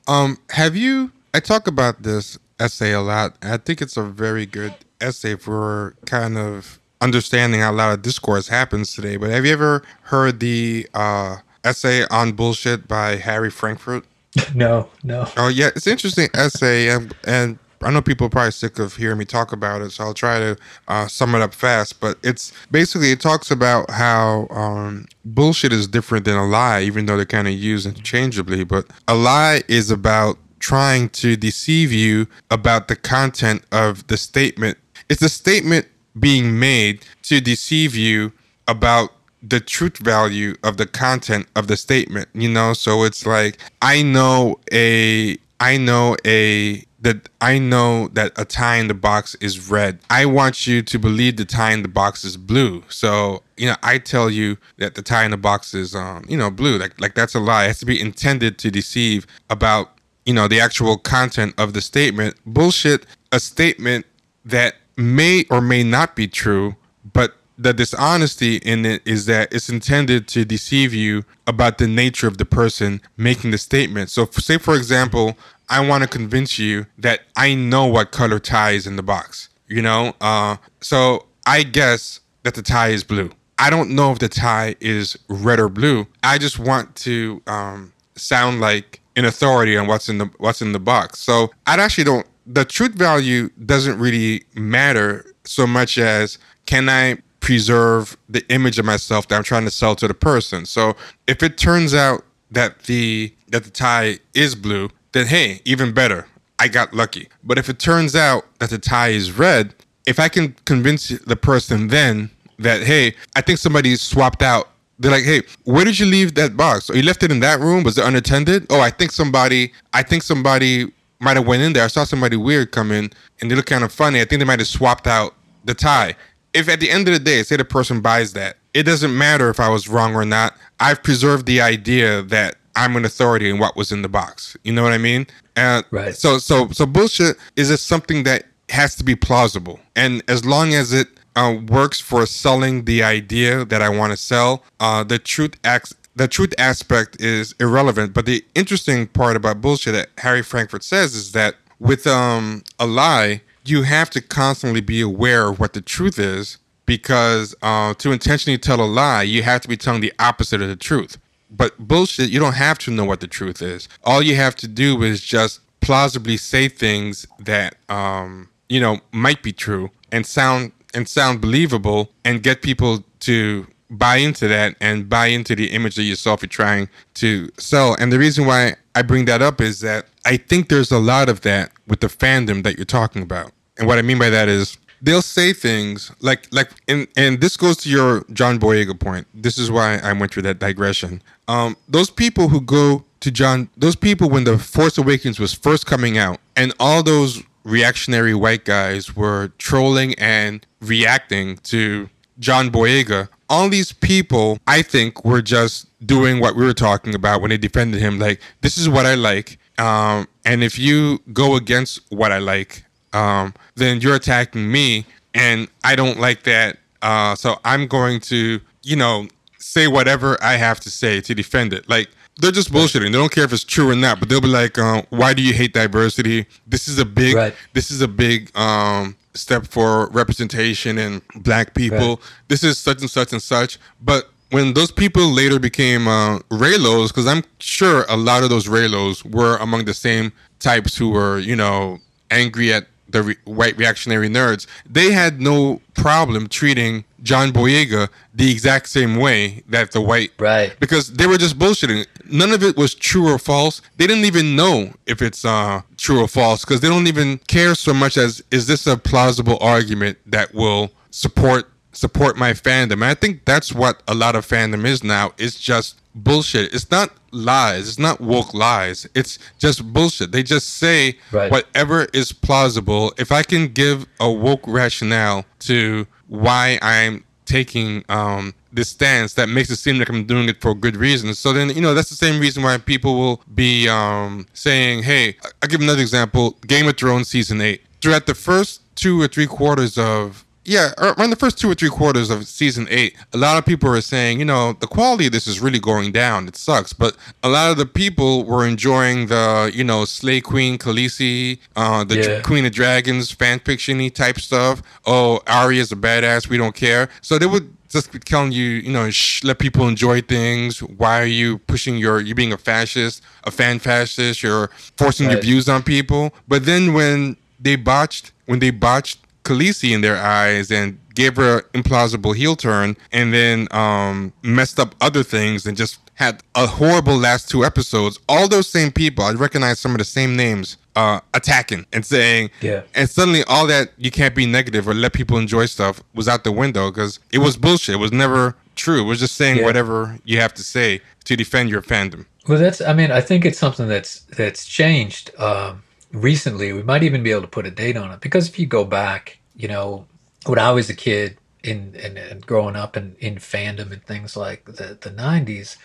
Um, have you? I talk about this essay a lot. I think it's a very good essay for kind of understanding how a lot of discourse happens today. But have you ever heard the uh, essay on bullshit by Harry Frankfurt? no, no. Oh yeah, it's an interesting essay, and, and I know people are probably sick of hearing me talk about it, so I'll try to uh, sum it up fast. But it's basically it talks about how um, bullshit is different than a lie, even though they're kind of used interchangeably. But a lie is about trying to deceive you about the content of the statement. It's a statement being made to deceive you about the truth value of the content of the statement you know so it's like i know a i know a that I know that a tie in the box is red. I want you to believe the tie in the box is blue. So, you know, I tell you that the tie in the box is um, you know, blue. Like like that's a lie. It has to be intended to deceive about, you know, the actual content of the statement. Bullshit, a statement that may or may not be true, but the dishonesty in it is that it's intended to deceive you about the nature of the person making the statement. So, say for example, I want to convince you that I know what color tie is in the box. You know, uh, so I guess that the tie is blue. I don't know if the tie is red or blue. I just want to um, sound like an authority on what's in the what's in the box. So I actually don't. The truth value doesn't really matter so much as can I preserve the image of myself that I'm trying to sell to the person. So if it turns out that the that the tie is blue, then hey, even better. I got lucky. But if it turns out that the tie is red, if I can convince the person then that, hey, I think somebody swapped out they're like, "Hey, where did you leave that box? Oh, you left it in that room? Was it unattended? Oh, I think somebody, I think somebody might have went in there. I saw somebody weird come in, and they look kind of funny. I think they might have swapped out the tie. If at the end of the day, say the person buys that, it doesn't matter if I was wrong or not. I've preserved the idea that I'm an authority in what was in the box. You know what I mean? And Right. so so so bullshit is just something that has to be plausible, and as long as it uh, works for selling the idea that I want to sell, uh, the truth acts. The truth aspect is irrelevant, but the interesting part about bullshit that Harry Frankfurt says is that with um, a lie, you have to constantly be aware of what the truth is because uh, to intentionally tell a lie, you have to be telling the opposite of the truth. But bullshit, you don't have to know what the truth is. All you have to do is just plausibly say things that um, you know might be true and sound and sound believable and get people to buy into that and buy into the image of yourself you're trying to sell. And the reason why I bring that up is that I think there's a lot of that with the fandom that you're talking about. And what I mean by that is they'll say things like like and and this goes to your John Boyega point. This is why I went through that digression. Um, those people who go to John, those people when the Force Awakens was first coming out, and all those reactionary white guys were trolling and reacting to John Boyega. All these people, I think, were just doing what we were talking about when they defended him. Like, this is what I like. Um, and if you go against what I like, um, then you're attacking me. And I don't like that. Uh, so I'm going to, you know, say whatever I have to say to defend it. Like, they're just bullshitting. They don't care if it's true or not, but they'll be like, uh, "Why do you hate diversity? This is a big, Right. this is a big um, step for representation and black people. Right. This is such and such and such." But when those people later became uh, Reylos, because I'm sure a lot of those Reylos were among the same types who were, you know, angry at the re- white reactionary nerds, they had no problem treating John Boyega the exact same way that the white Right. because they were just bullshitting. None of it was true or false. They didn't even know if it's uh, true or false because they don't even care so much as is this a plausible argument that will support support my fandom. And I think that's what a lot of fandom is now. It's just bullshit. It's not lies. It's not woke lies. It's just bullshit. They just say Right. whatever is plausible. If I can give a woke rationale to why I'm taking um, this stance that makes it seem like I'm doing it for good reasons. So then, you know, that's the same reason why people will be um, saying, hey, I- I'll give another example Game of Thrones season eight. Throughout the first two or three quarters of yeah, around the first two or three quarters of season eight, a lot of people were saying, you know, the quality of this is really going down. It sucks. But a lot of the people were enjoying the, you know, Slay Queen Khaleesi, uh, the Yeah. Queen of Dragons fan fiction type stuff. Oh, Arya's a badass. We don't care. So they would just be telling you, you know, shh, let people enjoy things. Why are you pushing your, You're being a fascist, a fan fascist? You're forcing your views on people. But then when they botched, when they botched Khaleesi in their eyes and gave her an implausible heel turn and then um, messed up other things and just had a horrible last two episodes. All those same people, I recognize some of the same names uh, attacking and saying, Yeah. and suddenly all that you can't be negative or let people enjoy stuff was out the window because it was bullshit. It was never true. It was just saying Yeah. whatever you have to say to defend your fandom. Well, that's. I mean, I think it's something that's that's changed um, recently. We might even be able to put a date on it because if you go back, you know, when I was a kid in and, growing up in, in fandom and things like the the nineties,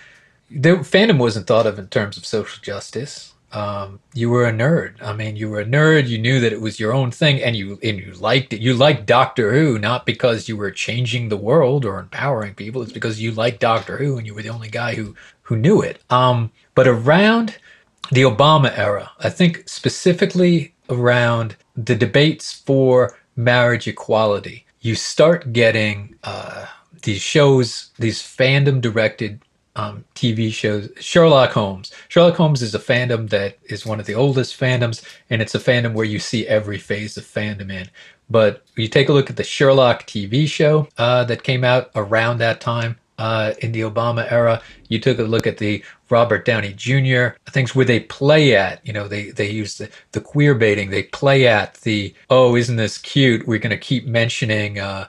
the fandom wasn't thought of in terms of social justice. Um, you were a nerd. I mean, you were a nerd. You knew that it was your own thing, and you and you liked it. You liked Doctor Who not because you were changing the world or empowering people. It's because you liked Doctor Who, and you were the only guy who who knew it. Um, but around the Obama era, I think specifically around the debates for marriage equality, you start getting uh, these shows, these fandom directed um, TV shows. Sherlock Holmes. Sherlock Holmes is a fandom that is one of the oldest fandoms, and it's a fandom where you see every phase of fandom in. But you take a look at the Sherlock TV show uh, that came out around that time uh, in the Obama era. You took a look at the Robert Downey Jr. things where they play at, you know, they they use the, the queer baiting. They play at the oh, isn't this cute? We're going to keep mentioning. Uh,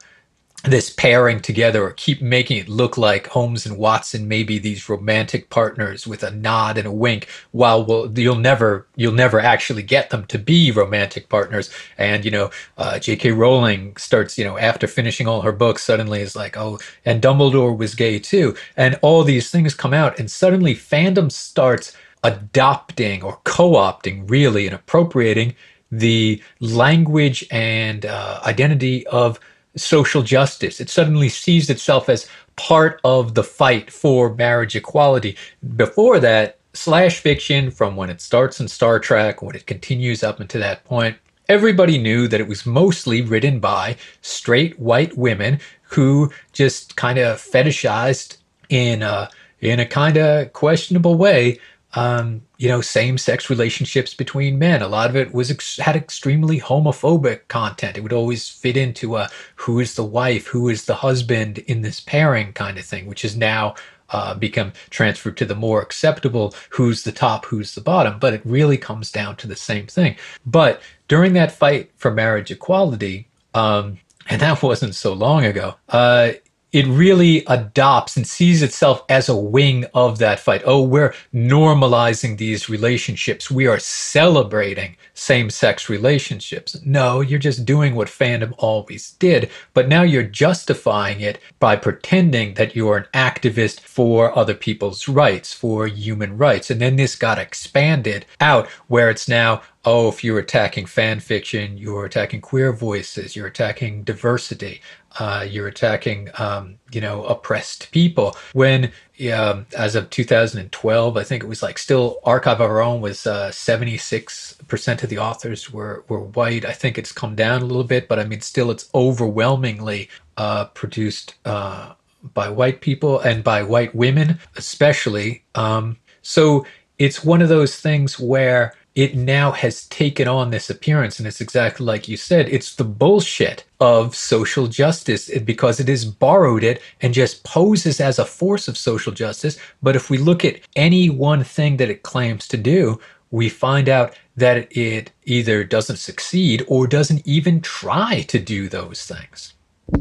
this pairing together or keep making it look like Holmes and Watson may be these romantic partners with a nod and a wink while we'll, you'll never you'll never actually get them to be romantic partners and you know uh, J.K. Rowling starts you know after finishing all her books suddenly is like oh and Dumbledore was gay too and all these things come out and suddenly fandom starts adopting or co-opting really and appropriating the language and uh, identity of social justice. It suddenly sees itself as part of the fight for marriage equality. Before that, slash fiction, from when it starts in Star Trek, when it continues up into that point, everybody knew that it was mostly written by straight white women who just kind of fetishized in a, in a kind of questionable way um, you know, same-sex relationships between men. A lot of it was ex- had extremely homophobic content. It would always fit into a who is the wife, who is the husband in this pairing kind of thing, which has now uh, become transferred to the more acceptable who's the top, who's the bottom. But it really comes down to the same thing. But during that fight for marriage equality, um, and that wasn't so long ago. Uh, it really adopts and sees itself as a wing of that fight. Oh, we're normalizing these relationships. We are celebrating same sex relationships. No, you're just doing what fandom always did, but now you're justifying it by pretending that you're an activist for other people's rights, for human rights. And then this got expanded out where it's now, oh, if you're attacking fan fiction, you're attacking queer voices, you're attacking diversity uh, you're attacking, um, you know, oppressed people. When, um, as of 2012, I think it was like still Archive of Our Own was uh, 76% of the authors were, were white. I think it's come down a little bit, but I mean, still it's overwhelmingly uh, produced uh, by white people and by white women, especially. Um, so it's one of those things where it now has taken on this appearance. And it's exactly like you said, it's the bullshit of social justice because it has borrowed it and just poses as a force of social justice. But if we look at any one thing that it claims to do, we find out that it either doesn't succeed or doesn't even try to do those things.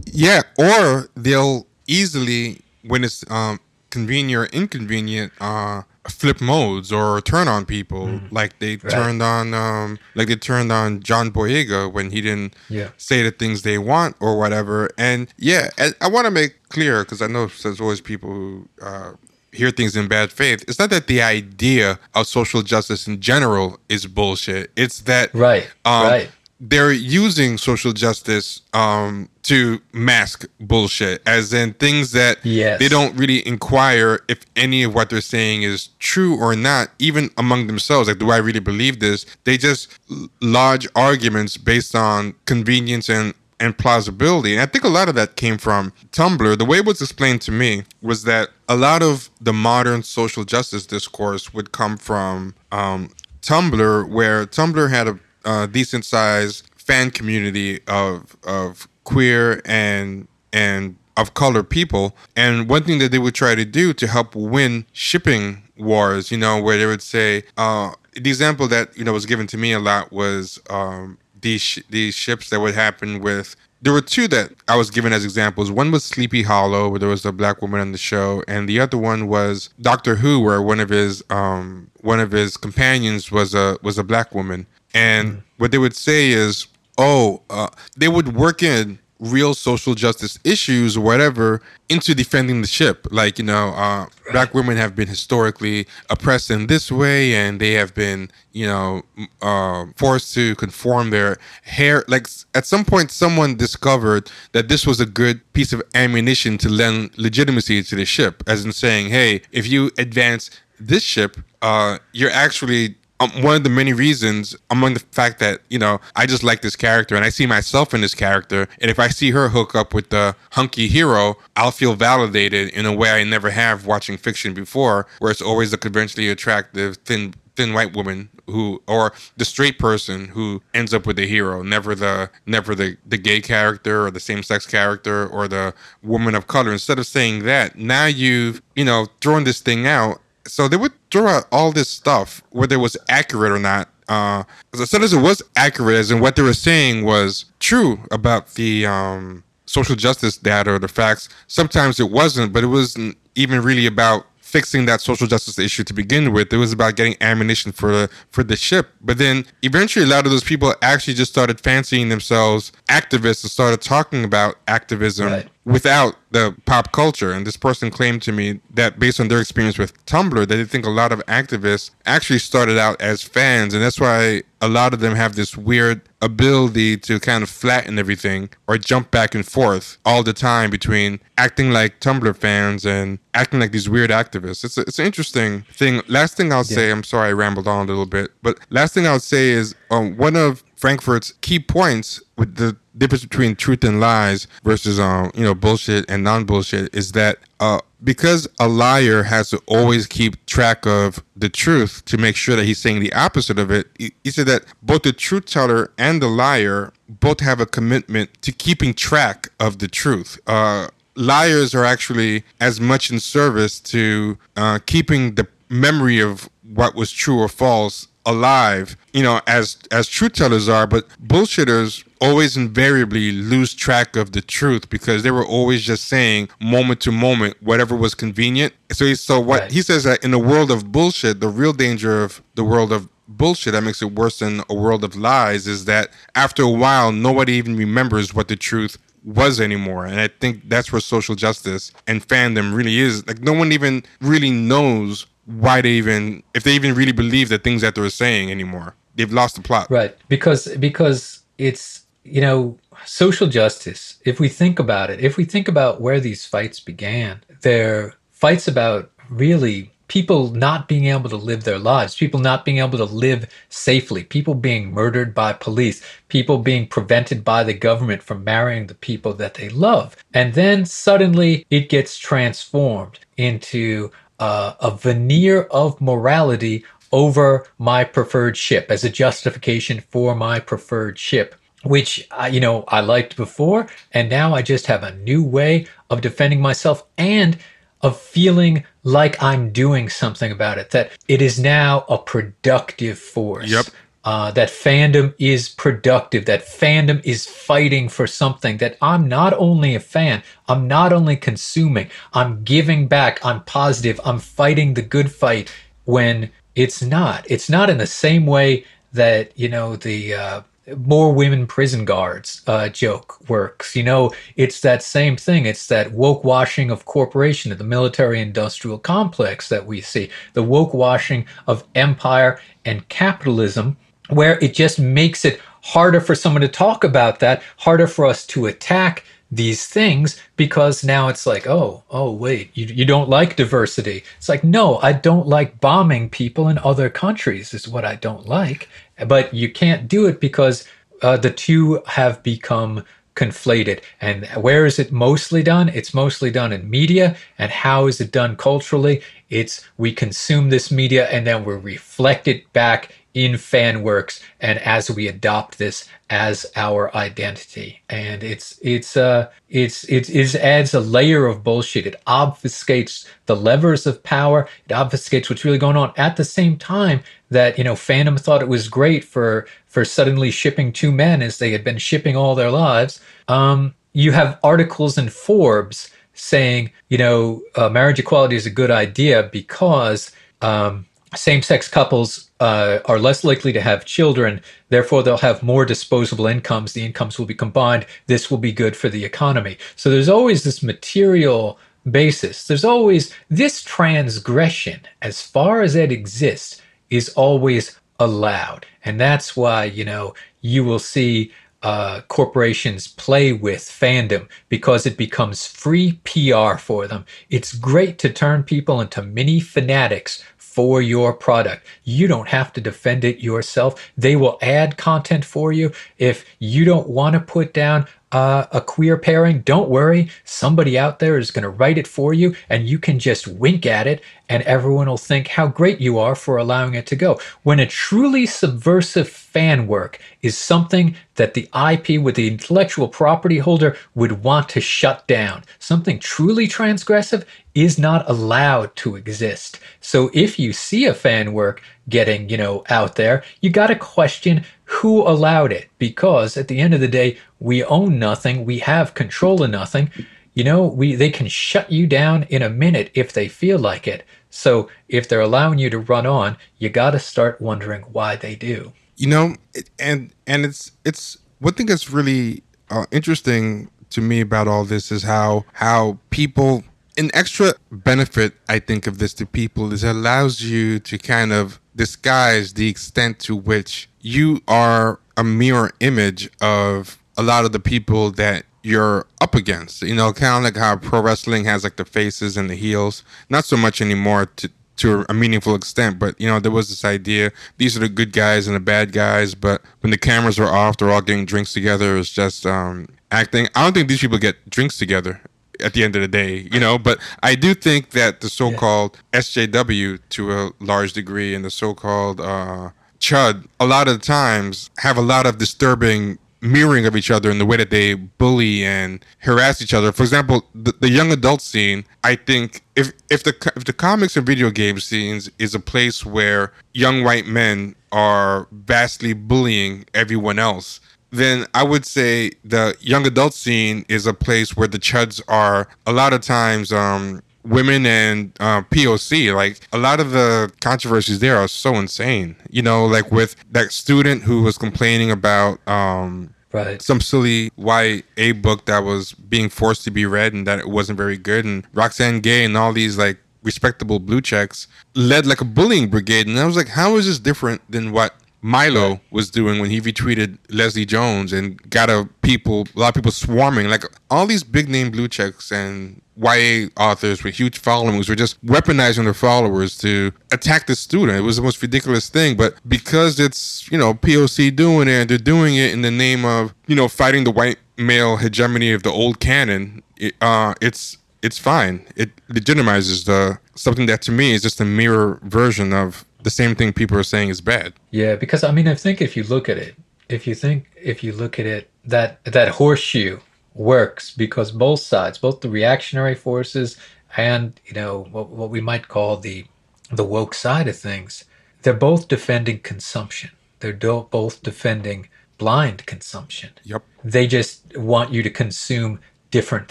Yeah, or they'll easily, when it's um, convenient or inconvenient, uh, flip modes or turn on people mm. like they right. turned on um like they turned on John Boyega when he didn't yeah. say the things they want or whatever and yeah I, I want to make clear because I know there's always people who uh, hear things in bad faith it's not that the idea of social justice in general is bullshit it's that right um, right they're using social justice um, to mask bullshit, as in things that yes. they don't really inquire if any of what they're saying is true or not, even among themselves. Like, do I really believe this? They just lodge arguments based on convenience and and plausibility. And I think a lot of that came from Tumblr. The way it was explained to me was that a lot of the modern social justice discourse would come from um, Tumblr, where Tumblr had a uh, decent sized fan community of of queer and and of color people. And one thing that they would try to do to help win shipping wars, you know, where they would say, uh, the example that you know was given to me a lot was um, these sh- these ships that would happen with. There were two that I was given as examples. One was Sleepy Hollow, where there was a black woman on the show, and the other one was Doctor Who, where one of his um, one of his companions was a was a black woman. And mm. what they would say is, oh, uh, they would work in real social justice issues or whatever into defending the ship. Like, you know, uh, black women have been historically oppressed in this way and they have been, you know, uh, forced to conform their hair. Like, at some point, someone discovered that this was a good piece of ammunition to lend legitimacy to the ship, as in saying, hey, if you advance this ship, uh, you're actually um, one of the many reasons among the fact that you know I just like this character and I see myself in this character, and if I see her hook up with the hunky hero, I'll feel validated in a way I never have watching fiction before, where it's always the conventionally attractive thin thin white woman who or the straight person who ends up with the hero. Never the never the the gay character or the same sex character or the woman of color. Instead of saying that now you've you know thrown this thing out so they would throw out all this stuff, whether it was accurate or not. Uh, as soon as it was accurate, as in what they were saying was true about the um, social justice data or the facts. Sometimes it wasn't, but it wasn't even really about fixing that social justice issue to begin with. It was about getting ammunition for the for the ship. But then eventually, a lot of those people actually just started fancying themselves activists and started talking about activism right. Without the pop culture. And this person claimed to me that based on their experience with Tumblr, that they think a lot of activists actually started out as fans, and that's why a lot of them have this weird ability to kind of flatten everything or jump back and forth all the time between acting like Tumblr fans and acting like these weird activists. It's a, it's an interesting thing. Last thing I'll yeah. say, I'm sorry I rambled on a little bit, but last thing I'll say is um, one of Frankfurt's key points with the difference between truth and lies versus um you know bullshit and non bullshit is that uh because a liar has to always keep track of the truth to make sure that he's saying the opposite of it. He, said that both the truth teller and the liar both have a commitment to keeping track of the truth. Uh, liars are actually as much in service to uh, keeping the memory of what was true or false alive, you know, as as truth tellers are, but bullshitters always invariably lose track of the truth because they were always just saying moment to moment whatever was convenient. So he, so what right. he says that in the world of bullshit, the real danger of the world of bullshit that makes it worse than a world of lies is that after a while nobody even remembers what the truth was anymore. And I think that's where social justice and fandom really is. Like no one even really knows why they even if they even really believe the things that they're saying anymore. They've lost the plot. Right. Because because it's you know social justice if we think about it if we think about where these fights began they're fights about really people not being able to live their lives, people not being able to live safely, people being murdered by police, people being prevented by the government from marrying the people that they love. And then suddenly it gets transformed into uh, a veneer of morality over my preferred ship as a justification for my preferred ship which uh, you know I liked before and now I just have a new way of defending myself and of feeling like I'm doing something about it that it is now a productive force. Yep uh, that fandom is productive, that fandom is fighting for something, that I'm not only a fan, I'm not only consuming, I'm giving back, I'm positive, I'm fighting the good fight when it's not. It's not in the same way that, you know, the, uh, more women prison guards uh, joke works. You know, it's that same thing. It's that woke washing of corporation, of the military industrial complex that we see, the woke washing of empire and capitalism where it just makes it harder for someone to talk about that, harder for us to attack these things because now it's like, oh, oh, wait, you, you don't like diversity. It's like, no, I don't like bombing people in other countries, is what I don't like. But you can't do it because uh, the two have become conflated. And where is it mostly done? It's mostly done in media. And how is it done culturally? It's we consume this media and then we reflect it back in fan works and as we adopt this as our identity. And it's it's uh it's it, it adds a layer of bullshit. It obfuscates the levers of power. It obfuscates what's really going on. At the same time that you know fandom thought it was great for for suddenly shipping two men as they had been shipping all their lives. Um you have articles in forbes saying you know uh, marriage equality is a good idea because um same sex couples uh, are less likely to have children. Therefore, they'll have more disposable incomes. The incomes will be combined. This will be good for the economy. So there's always this material basis. There's always this transgression, as far as it exists, is always allowed. And that's why, you know, you will see uh, corporations play with fandom because it becomes free PR for them. It's great to turn people into mini fanatics for your product. You don't have to defend it yourself. They will add content for you. If you don't want to put down uh, a queer pairing, don't worry. Somebody out there is going to write it for you, and you can just wink at it, and everyone will think how great you are for allowing it to go. When a truly subversive fan work is something that the IP with the intellectual property holder would want to shut down. Something truly transgressive is not allowed to exist. So if you see a fan work getting, you know, out there, you got to question who allowed it because at the end of the day, we own nothing, we have control of nothing. You know, we they can shut you down in a minute if they feel like it. So if they're allowing you to run on, you got to start wondering why they do. You know, and and it's it's one thing that's really uh, interesting to me about all this is how how people an extra benefit I think of this to people is it allows you to kind of disguise the extent to which you are a mirror image of a lot of the people that you're up against. You know, kind of like how pro wrestling has like the faces and the heels. Not so much anymore to to a meaningful extent, but you know, there was this idea these are the good guys and the bad guys, but when the cameras are off, they're all getting drinks together. It's just um, acting. I don't think these people get drinks together at the end of the day, you know. But I do think that the so-called yeah. SJW, to a large degree, and the so-called uh, Chud, a lot of times have a lot of disturbing mirroring of each other in the way that they bully and harass each other. For example, the, the young adult scene, I think if if the if the comics and video game scenes is a place where young white men are vastly bullying everyone else, then I would say the young adult scene is a place where the chuds are a lot of times um, women and uh, POC. Like a lot of the controversies there are so insane. You know, like with that student who was complaining about um, right. some silly YA book that was being forced to be read and that it wasn't very good, and Roxane Gay and all these like respectable blue checks led like a bullying brigade, and I was like, how is this different than what Milo was doing when he retweeted Leslie Jones and got a people a lot of people swarming like all these big name blue checks and YA authors with huge followings were just weaponizing their followers to attack the student. It was the most ridiculous thing, but because it's you know POC doing it, they're doing it in the name of you know fighting the white male hegemony of the old canon. It, uh, it's it's fine. It legitimizes the something that to me is just a mirror version of the same thing people are saying is bad. Yeah, because I mean, I think if you look at it, if you think if you look at it, that that horseshoe works because both sides, both the reactionary forces and you know what, what we might call the the woke side of things, they're both defending consumption. They're do- both defending blind consumption. Yep. They just want you to consume different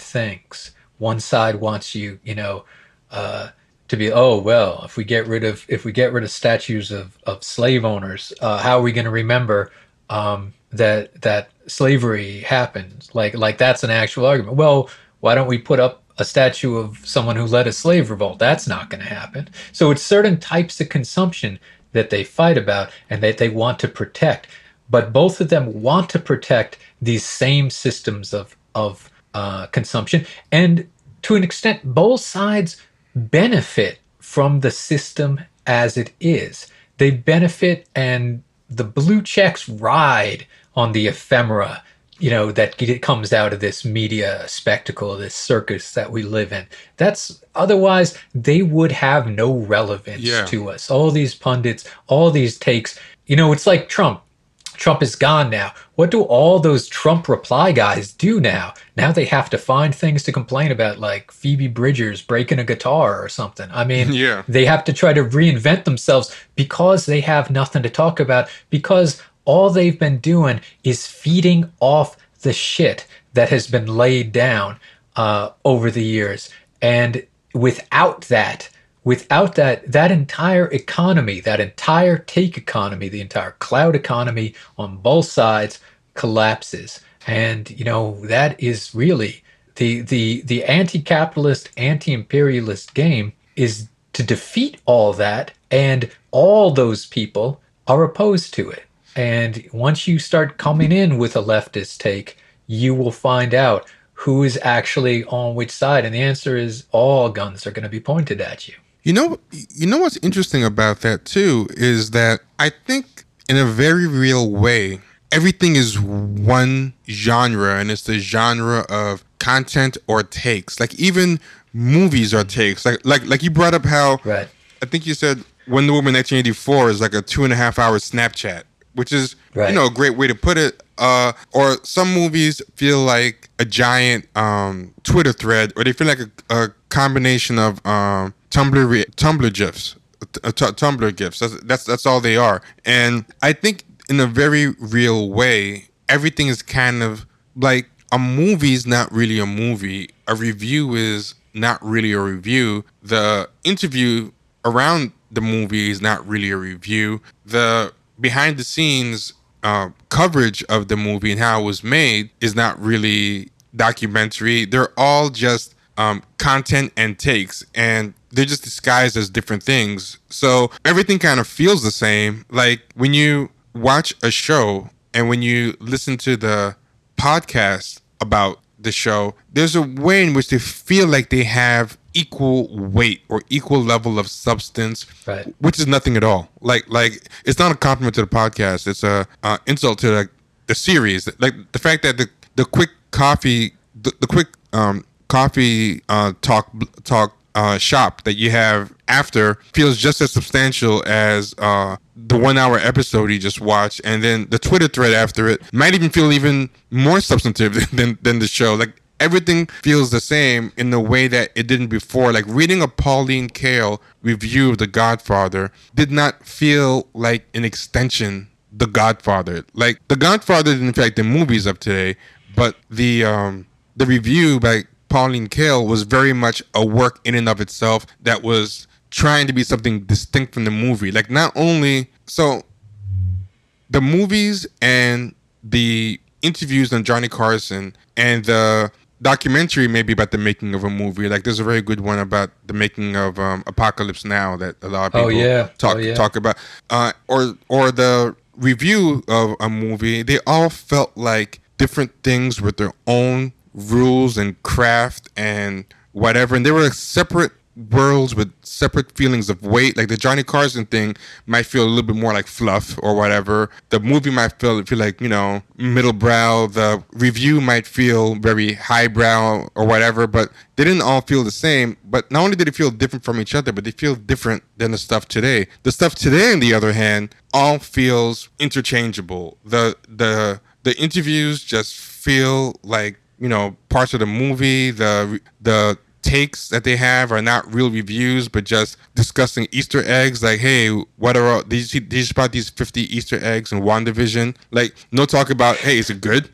things. One side wants you, you know, uh, to be oh well if we get rid of if we get rid of statues of, of slave owners uh, how are we going to remember um, that that slavery happened? Like like that's an actual argument. Well why don't we put up a statue of someone who led a slave revolt? That's not going to happen. So it's certain types of consumption that they fight about and that they want to protect. But both of them want to protect these same systems of of uh, consumption. And to an extent both sides benefit from the system as it is. They benefit and the blue checks ride on the ephemera, you know, that comes out of this media spectacle, this circus that we live in. That's otherwise they would have no relevance yeah. to us. All these pundits, all these takes, you know, it's like Trump. Trump is gone now. What do all those Trump reply guys do now? Now they have to find things to complain about, like Phoebe Bridgers breaking a guitar or something. I mean, yeah. they have to try to reinvent themselves because they have nothing to talk about, because all they've been doing is feeding off the shit that has been laid down uh, over the years. And without that, without that that entire economy that entire take economy the entire cloud economy on both sides collapses. And you know that is really the the the anti-capitalist anti-imperialist game is to defeat all that and all those people are opposed to it. And once you start coming in with a leftist take you will find out who is actually on which side. And the answer is all guns are going to be pointed at you you know, you know what's interesting about that too is that I think in a very real way, everything is one genre, and it's the genre of content or takes. Like even movies are takes. Like like like you brought up how right. I think you said Wonder Woman 1984 is like a two and a half hour Snapchat, which is right. you know a great way to put it. uh, or some movies feel like a giant um, Twitter thread, or they feel like a, a combination of um, Tumblr re- Tumblr gifs, uh, t- Tumblr gifs. That's, that's that's all they are. And I think in a very real way, everything is kind of like a movie is not really a movie. A review is not really a review. The interview around the movie is not really a review. The behind the scenes uh, coverage of the movie and how it was made is not really documentary. They're all just um, content and takes, and they're just disguised as different things. So everything kind of feels the same. Like when you watch a show and when you listen to the podcast about the show, there's a way in which they feel like they have equal weight or equal level of substance, right. which is nothing at all. Like like it's not a compliment to the podcast. It's a uh, insult to like the series. Like the fact that the the quick coffee the, the quick um, coffee uh, talk talk uh, shop that you have after feels just as substantial as uh, the one hour episode you just watched, and then the Twitter thread after it might even feel even more substantive than than the show. Like everything feels the same in the way that it didn't before. Like reading a Pauline Kael review of The Godfather did not feel like an extension The Godfather. Like The Godfather in fact the movies of today, but the um the review by Pauline Kael was very much a work in and of itself that was trying to be something distinct from the movie. Like not only so the movies and the interviews on Johnny Carson and the documentary maybe about the making of a movie. Like there's a very good one about the making of um, Apocalypse Now that a lot of oh, people oh, yeah. talk oh, yeah. talk about. Uh, or or the review of a movie. They all felt like different things with their own rules and craft and whatever, and they were separate worlds with separate feelings of weight. Like the Johnny Carson thing might feel a little bit more like fluff or whatever. The movie might feel feel like you know middle brow. The review might feel very highbrow or whatever. But they didn't all feel the same. But not only did it feel different from each other, but they feel different than the stuff today. The stuff today, on the other hand, all feels interchangeable. The the the interviews just feel like you know parts of the movie. The the takes that they have are not real reviews, but just discussing Easter eggs. Like, hey, what are all, you see? Did these fifty Easter eggs in WandaVision? Like, no talk about, hey, is it good?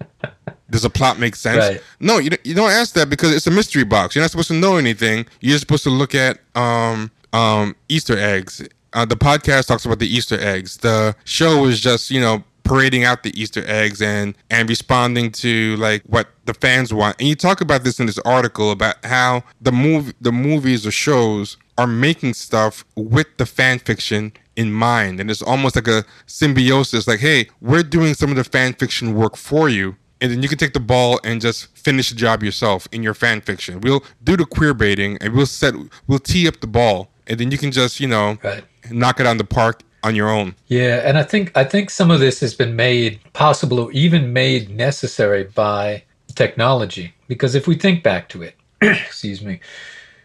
Does the plot make sense? Right. No, you don't, you don't ask that because it's a mystery box. You're not supposed to know anything. You're supposed to look at um um Easter eggs. Uh, the podcast talks about the Easter eggs. The show is just you know parading out the Easter eggs and and responding to like what the fans want. And you talk about this in this article about how the movie the movies or shows are making stuff with the fan fiction in mind. And it's almost like a symbiosis, like, hey, we're doing some of the fan fiction work for you. And then you can take the ball and just finish the job yourself in your fan fiction. We'll do the queer baiting and we'll set we'll tee up the ball and then you can just, you know, right. knock it on the park on your own. Yeah, and I think I think some of this has been made possible or even made necessary by technology. Because if we think back to it, excuse me,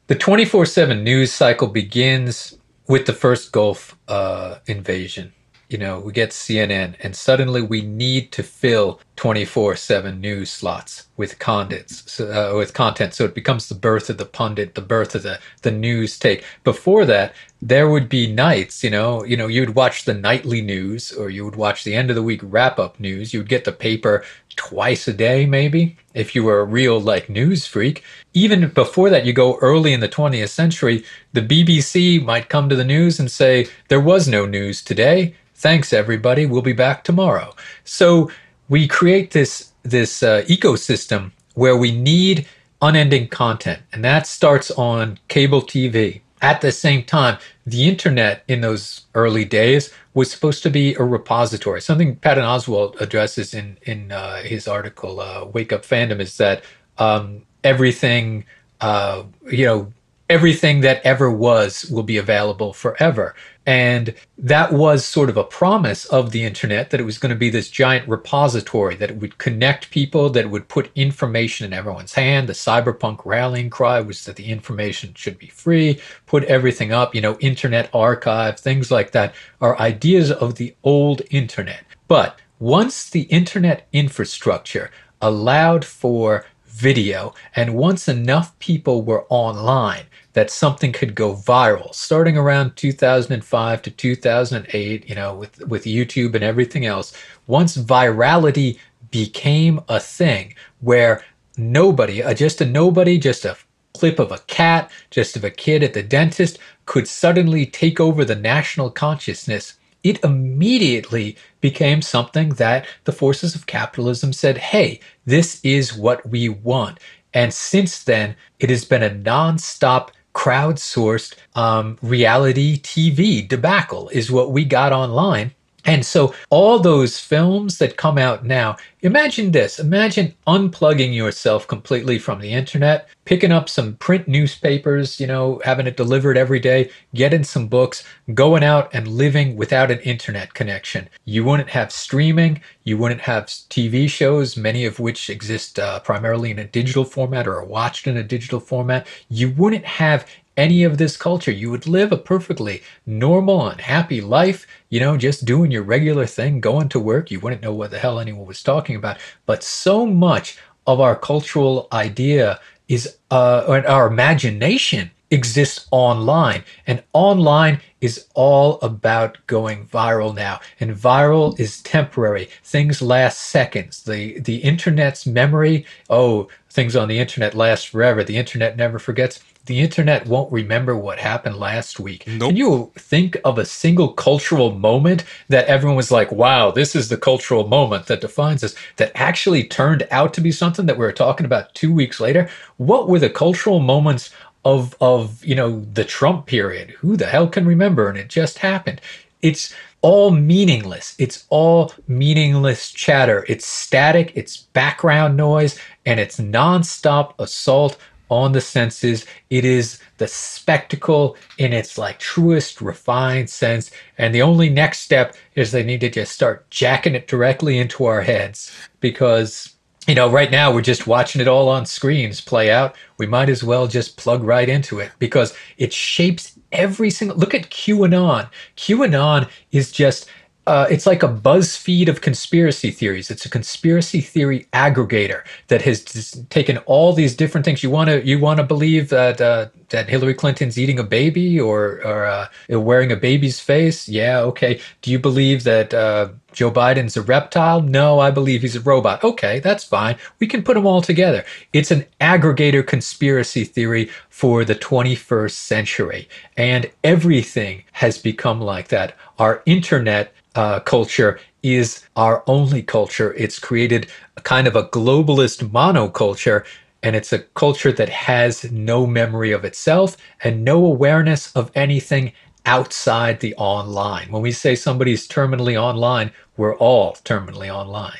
the 24/7 news cycle begins with the first Gulf uh, invasion. You know, we get CNN, and suddenly we need to fill 24/7 news slots with contents, so, uh, with content. So it becomes the birth of the pundit, the birth of the the news take. Before that, there would be nights, you know, you know, you would watch the nightly news, or you would watch the end of the week wrap up news. You would get the paper twice a day, maybe, if you were a real like news freak. Even before that, you go early in the 20th century, the BBC might come to the news and say, There was no news today. Thanks, everybody. We'll be back tomorrow. So we create this this uh, ecosystem where we need unending content, and that starts on cable TV. At the same time, the internet in those early days was supposed to be a repository. Something Patton Oswalt addresses in in uh, his article uh, "Wake Up Fandom" is that um, everything, uh, you know, everything that ever was will be available forever. And that was sort of a promise of the internet that it was going to be this giant repository, that it would connect people, that it would put information in everyone's hand. The cyberpunk rallying cry was that the information should be free, put everything up, you know, internet archive, things like that are ideas of the old internet. But once the internet infrastructure allowed for video and once enough people were online that something could go viral starting around 2005 to 2008 you know with with YouTube and everything else once virality became a thing where nobody uh, just a nobody just a clip of a cat just of a kid at the dentist could suddenly take over the national consciousness it immediately became something that the forces of capitalism said, hey, this is what we want. And since then, it has been a nonstop crowdsourced um, reality TV debacle, is what we got online. And so, all those films that come out now, imagine this imagine unplugging yourself completely from the internet, picking up some print newspapers, you know, having it delivered every day, getting some books, going out and living without an internet connection. You wouldn't have streaming, you wouldn't have TV shows, many of which exist uh, primarily in a digital format or are watched in a digital format. You wouldn't have any of this culture. You would live a perfectly normal and happy life, you know, just doing your regular thing, going to work. You wouldn't know what the hell anyone was talking about. But so much of our cultural idea is, uh, our imagination exists online. And online is all about going viral now. And viral is temporary. Things last seconds. The the internet's memory, oh, things on the internet last forever. The internet never forgets the internet won't remember what happened last week. Nope. Can you think of a single cultural moment that everyone was like, wow, this is the cultural moment that defines us, that actually turned out to be something that we were talking about two weeks later? What were the cultural moments of of you know the Trump period? Who the hell can remember? And it just happened. It's all meaningless. It's all meaningless chatter. It's static, it's background noise, and it's nonstop assault on the senses. It is the spectacle in its like truest refined sense. And the only next step is they need to just start jacking it directly into our heads because you know, right now we're just watching it all on screens play out. We might as well just plug right into it because it shapes every single look at QAnon. QAnon is just uh, it's like a BuzzFeed of conspiracy theories. It's a conspiracy theory aggregator that has taken all these different things. You want to you want to believe that uh, that Hillary Clinton's eating a baby or or uh, wearing a baby's face? Yeah, okay. Do you believe that uh, Joe Biden's a reptile? No, I believe he's a robot. Okay, that's fine. We can put them all together. It's an aggregator conspiracy theory for the 21st century, and everything has become like that. Our internet uh, culture is our only culture. It's created a kind of a globalist monoculture, and it's a culture that has no memory of itself and no awareness of anything outside the online. When we say somebody's terminally online, we're all terminally online.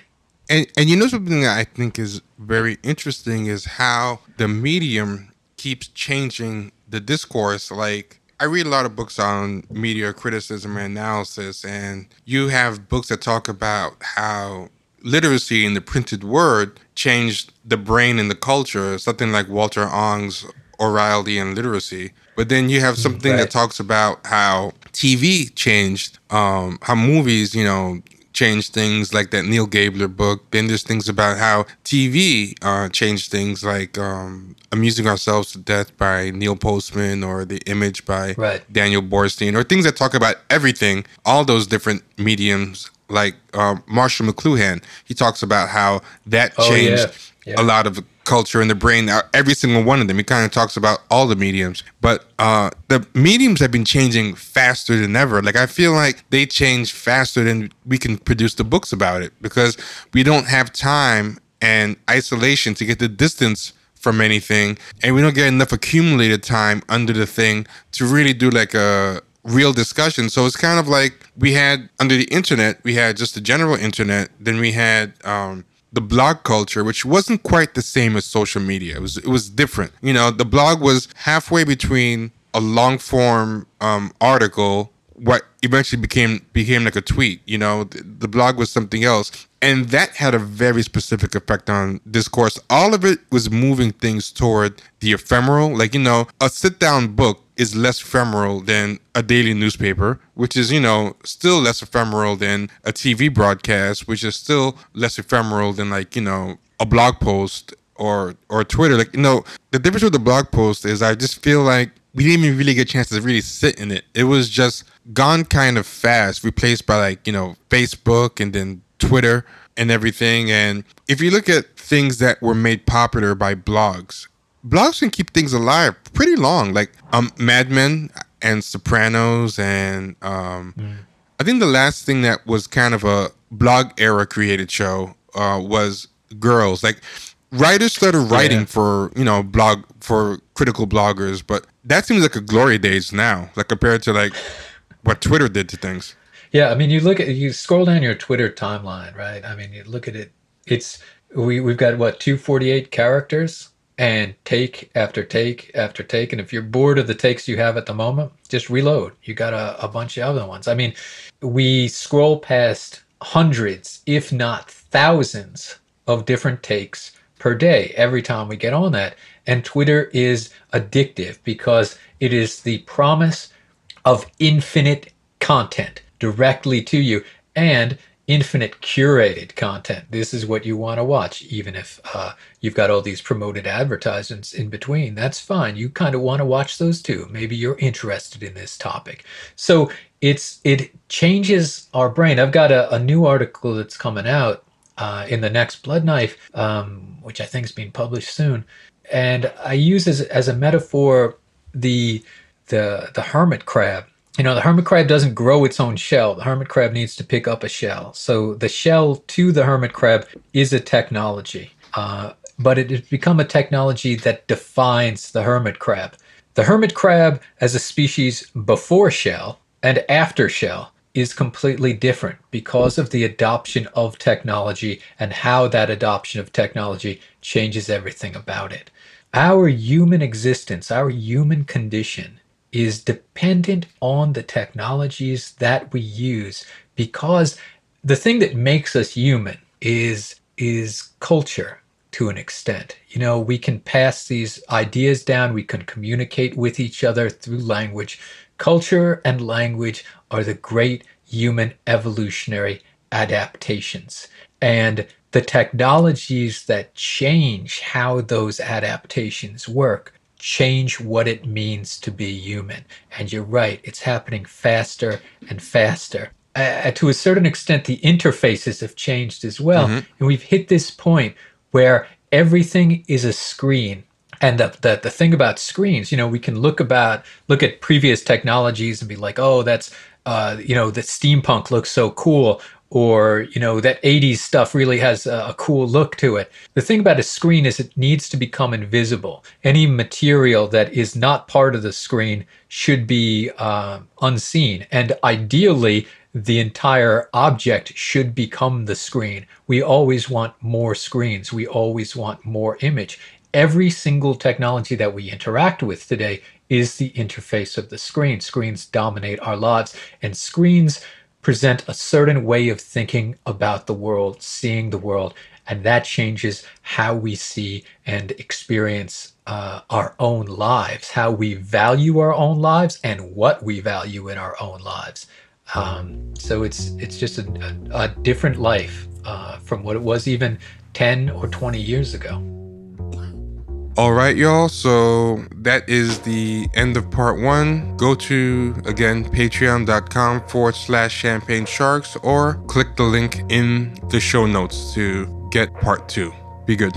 And and you know something that I think is very interesting is how the medium keeps changing the discourse. Like I read a lot of books on media criticism and analysis, and you have books that talk about how literacy in the printed word changed the brain and the culture, something like Walter Ong's Orality and Literacy. But then you have something right. that talks about how TV changed, um, how movies, you know, changed things like that Neil Gabler book. Then there's things about how TV uh, changed things like um, Amusing Ourselves to Death by Neil Postman or The Image by right. Daniel Boorstin or things that talk about everything, all those different mediums like uh, Marshall McLuhan. He talks about how that oh, changed yeah. Yeah. a lot of culture in the brain, every single one of them. He kind of talks about all the mediums, but uh, the mediums have been changing faster than ever. Like I feel like they change faster than we can produce the books about it because we don't have time and isolation to get the distance from anything, and we don't get enough accumulated time under the thing to really do like a real discussion. So it's kind of like we had under the internet, we had just the general internet, then we had um, the blog culture, which wasn't quite the same as social media. It was it was different. You know, the blog was halfway between a long form um, article, what eventually became became like a tweet. You know, the, the blog was something else, And that had a very specific effect on discourse. All of it was moving things toward the ephemeral. Like, you know, a sit down book is less ephemeral than a daily newspaper, which is, you know, still less ephemeral than a TV broadcast, which is still less ephemeral than, like, you know, a blog post or or Twitter. Like, you know, the difference with the blog post is I just feel like we didn't even really get a chance to really sit in it. It was just gone kind of fast, replaced by like, you know, Facebook and then Twitter and everything. And if you look at things that were made popular by blogs, blogs can keep things alive pretty long. Like um Mad Men and Sopranos and um mm. I think the last thing that was kind of a blog era created show uh, was Girls. Like writers started writing yeah. for you know blog for critical bloggers, but that seems like a glory days now, like compared to like what Twitter did to things. Yeah, I mean, you look at you scroll down your Twitter timeline, right? I mean, you look at it. It's we we've got what two forty eight characters and take after take after take. And if you're bored of the takes you have at the moment, just reload. You got a, a bunch of other ones. I mean, we scroll past hundreds, if not thousands, of different takes per day every time we get on that. And Twitter is addictive because it is the promise of infinite content directly to you and infinite curated content. This is what you want to watch, even if uh, you've got all these promoted advertisements in between. That's fine. You kind of want to watch those too. Maybe you're interested in this topic. So it's it changes our brain. I've got a, a new article that's coming out uh, in the next Blood Knife, um, which I think is being published soon. And I use as, as a metaphor the the the hermit crab. You know, the hermit crab doesn't grow its own shell. The hermit crab needs to pick up a shell. So the shell to the hermit crab is a technology, uh, but it has become a technology that defines the hermit crab. The hermit crab as a species before shell and after shell is completely different because of the adoption of technology and how that adoption of technology changes everything about it. Our human existence, our human condition is dependent on the technologies that we use because the thing that makes us human is is culture to an extent. You know, we can pass these ideas down, we can communicate with each other through language. Culture and language are the great human evolutionary adaptations. And the technologies that change how those adaptations work change what it means to be human. And you're right, it's happening faster and faster. Uh, to a certain extent, the interfaces have changed as well. Mm-hmm. And we've hit this point where everything is a screen and the, the the thing about screens you know we can look about look at previous technologies and be like oh that's uh, you know, that steampunk looks so cool, or you know that 80s stuff really has a, cool look to it. The thing about a screen is it needs to become invisible. Any material that is not part of the screen should be uh, unseen. And ideally the entire object should become the screen. We always want more screens. We always want more image. Every single technology that we interact with today is the interface of the screen. Screens dominate our lives, and screens present a certain way of thinking about the world, seeing the world, and that changes how we see and experience uh, our own lives, how we value our own lives, and what we value in our own lives. Um, so it's it's just a, a, a different life uh, from what it was even 10 or 20 years ago. All right, y'all. So that is the end of part one. Go to, again, patreon.com forward slash champagne sharks or click the link in the show notes to get part two. Be good.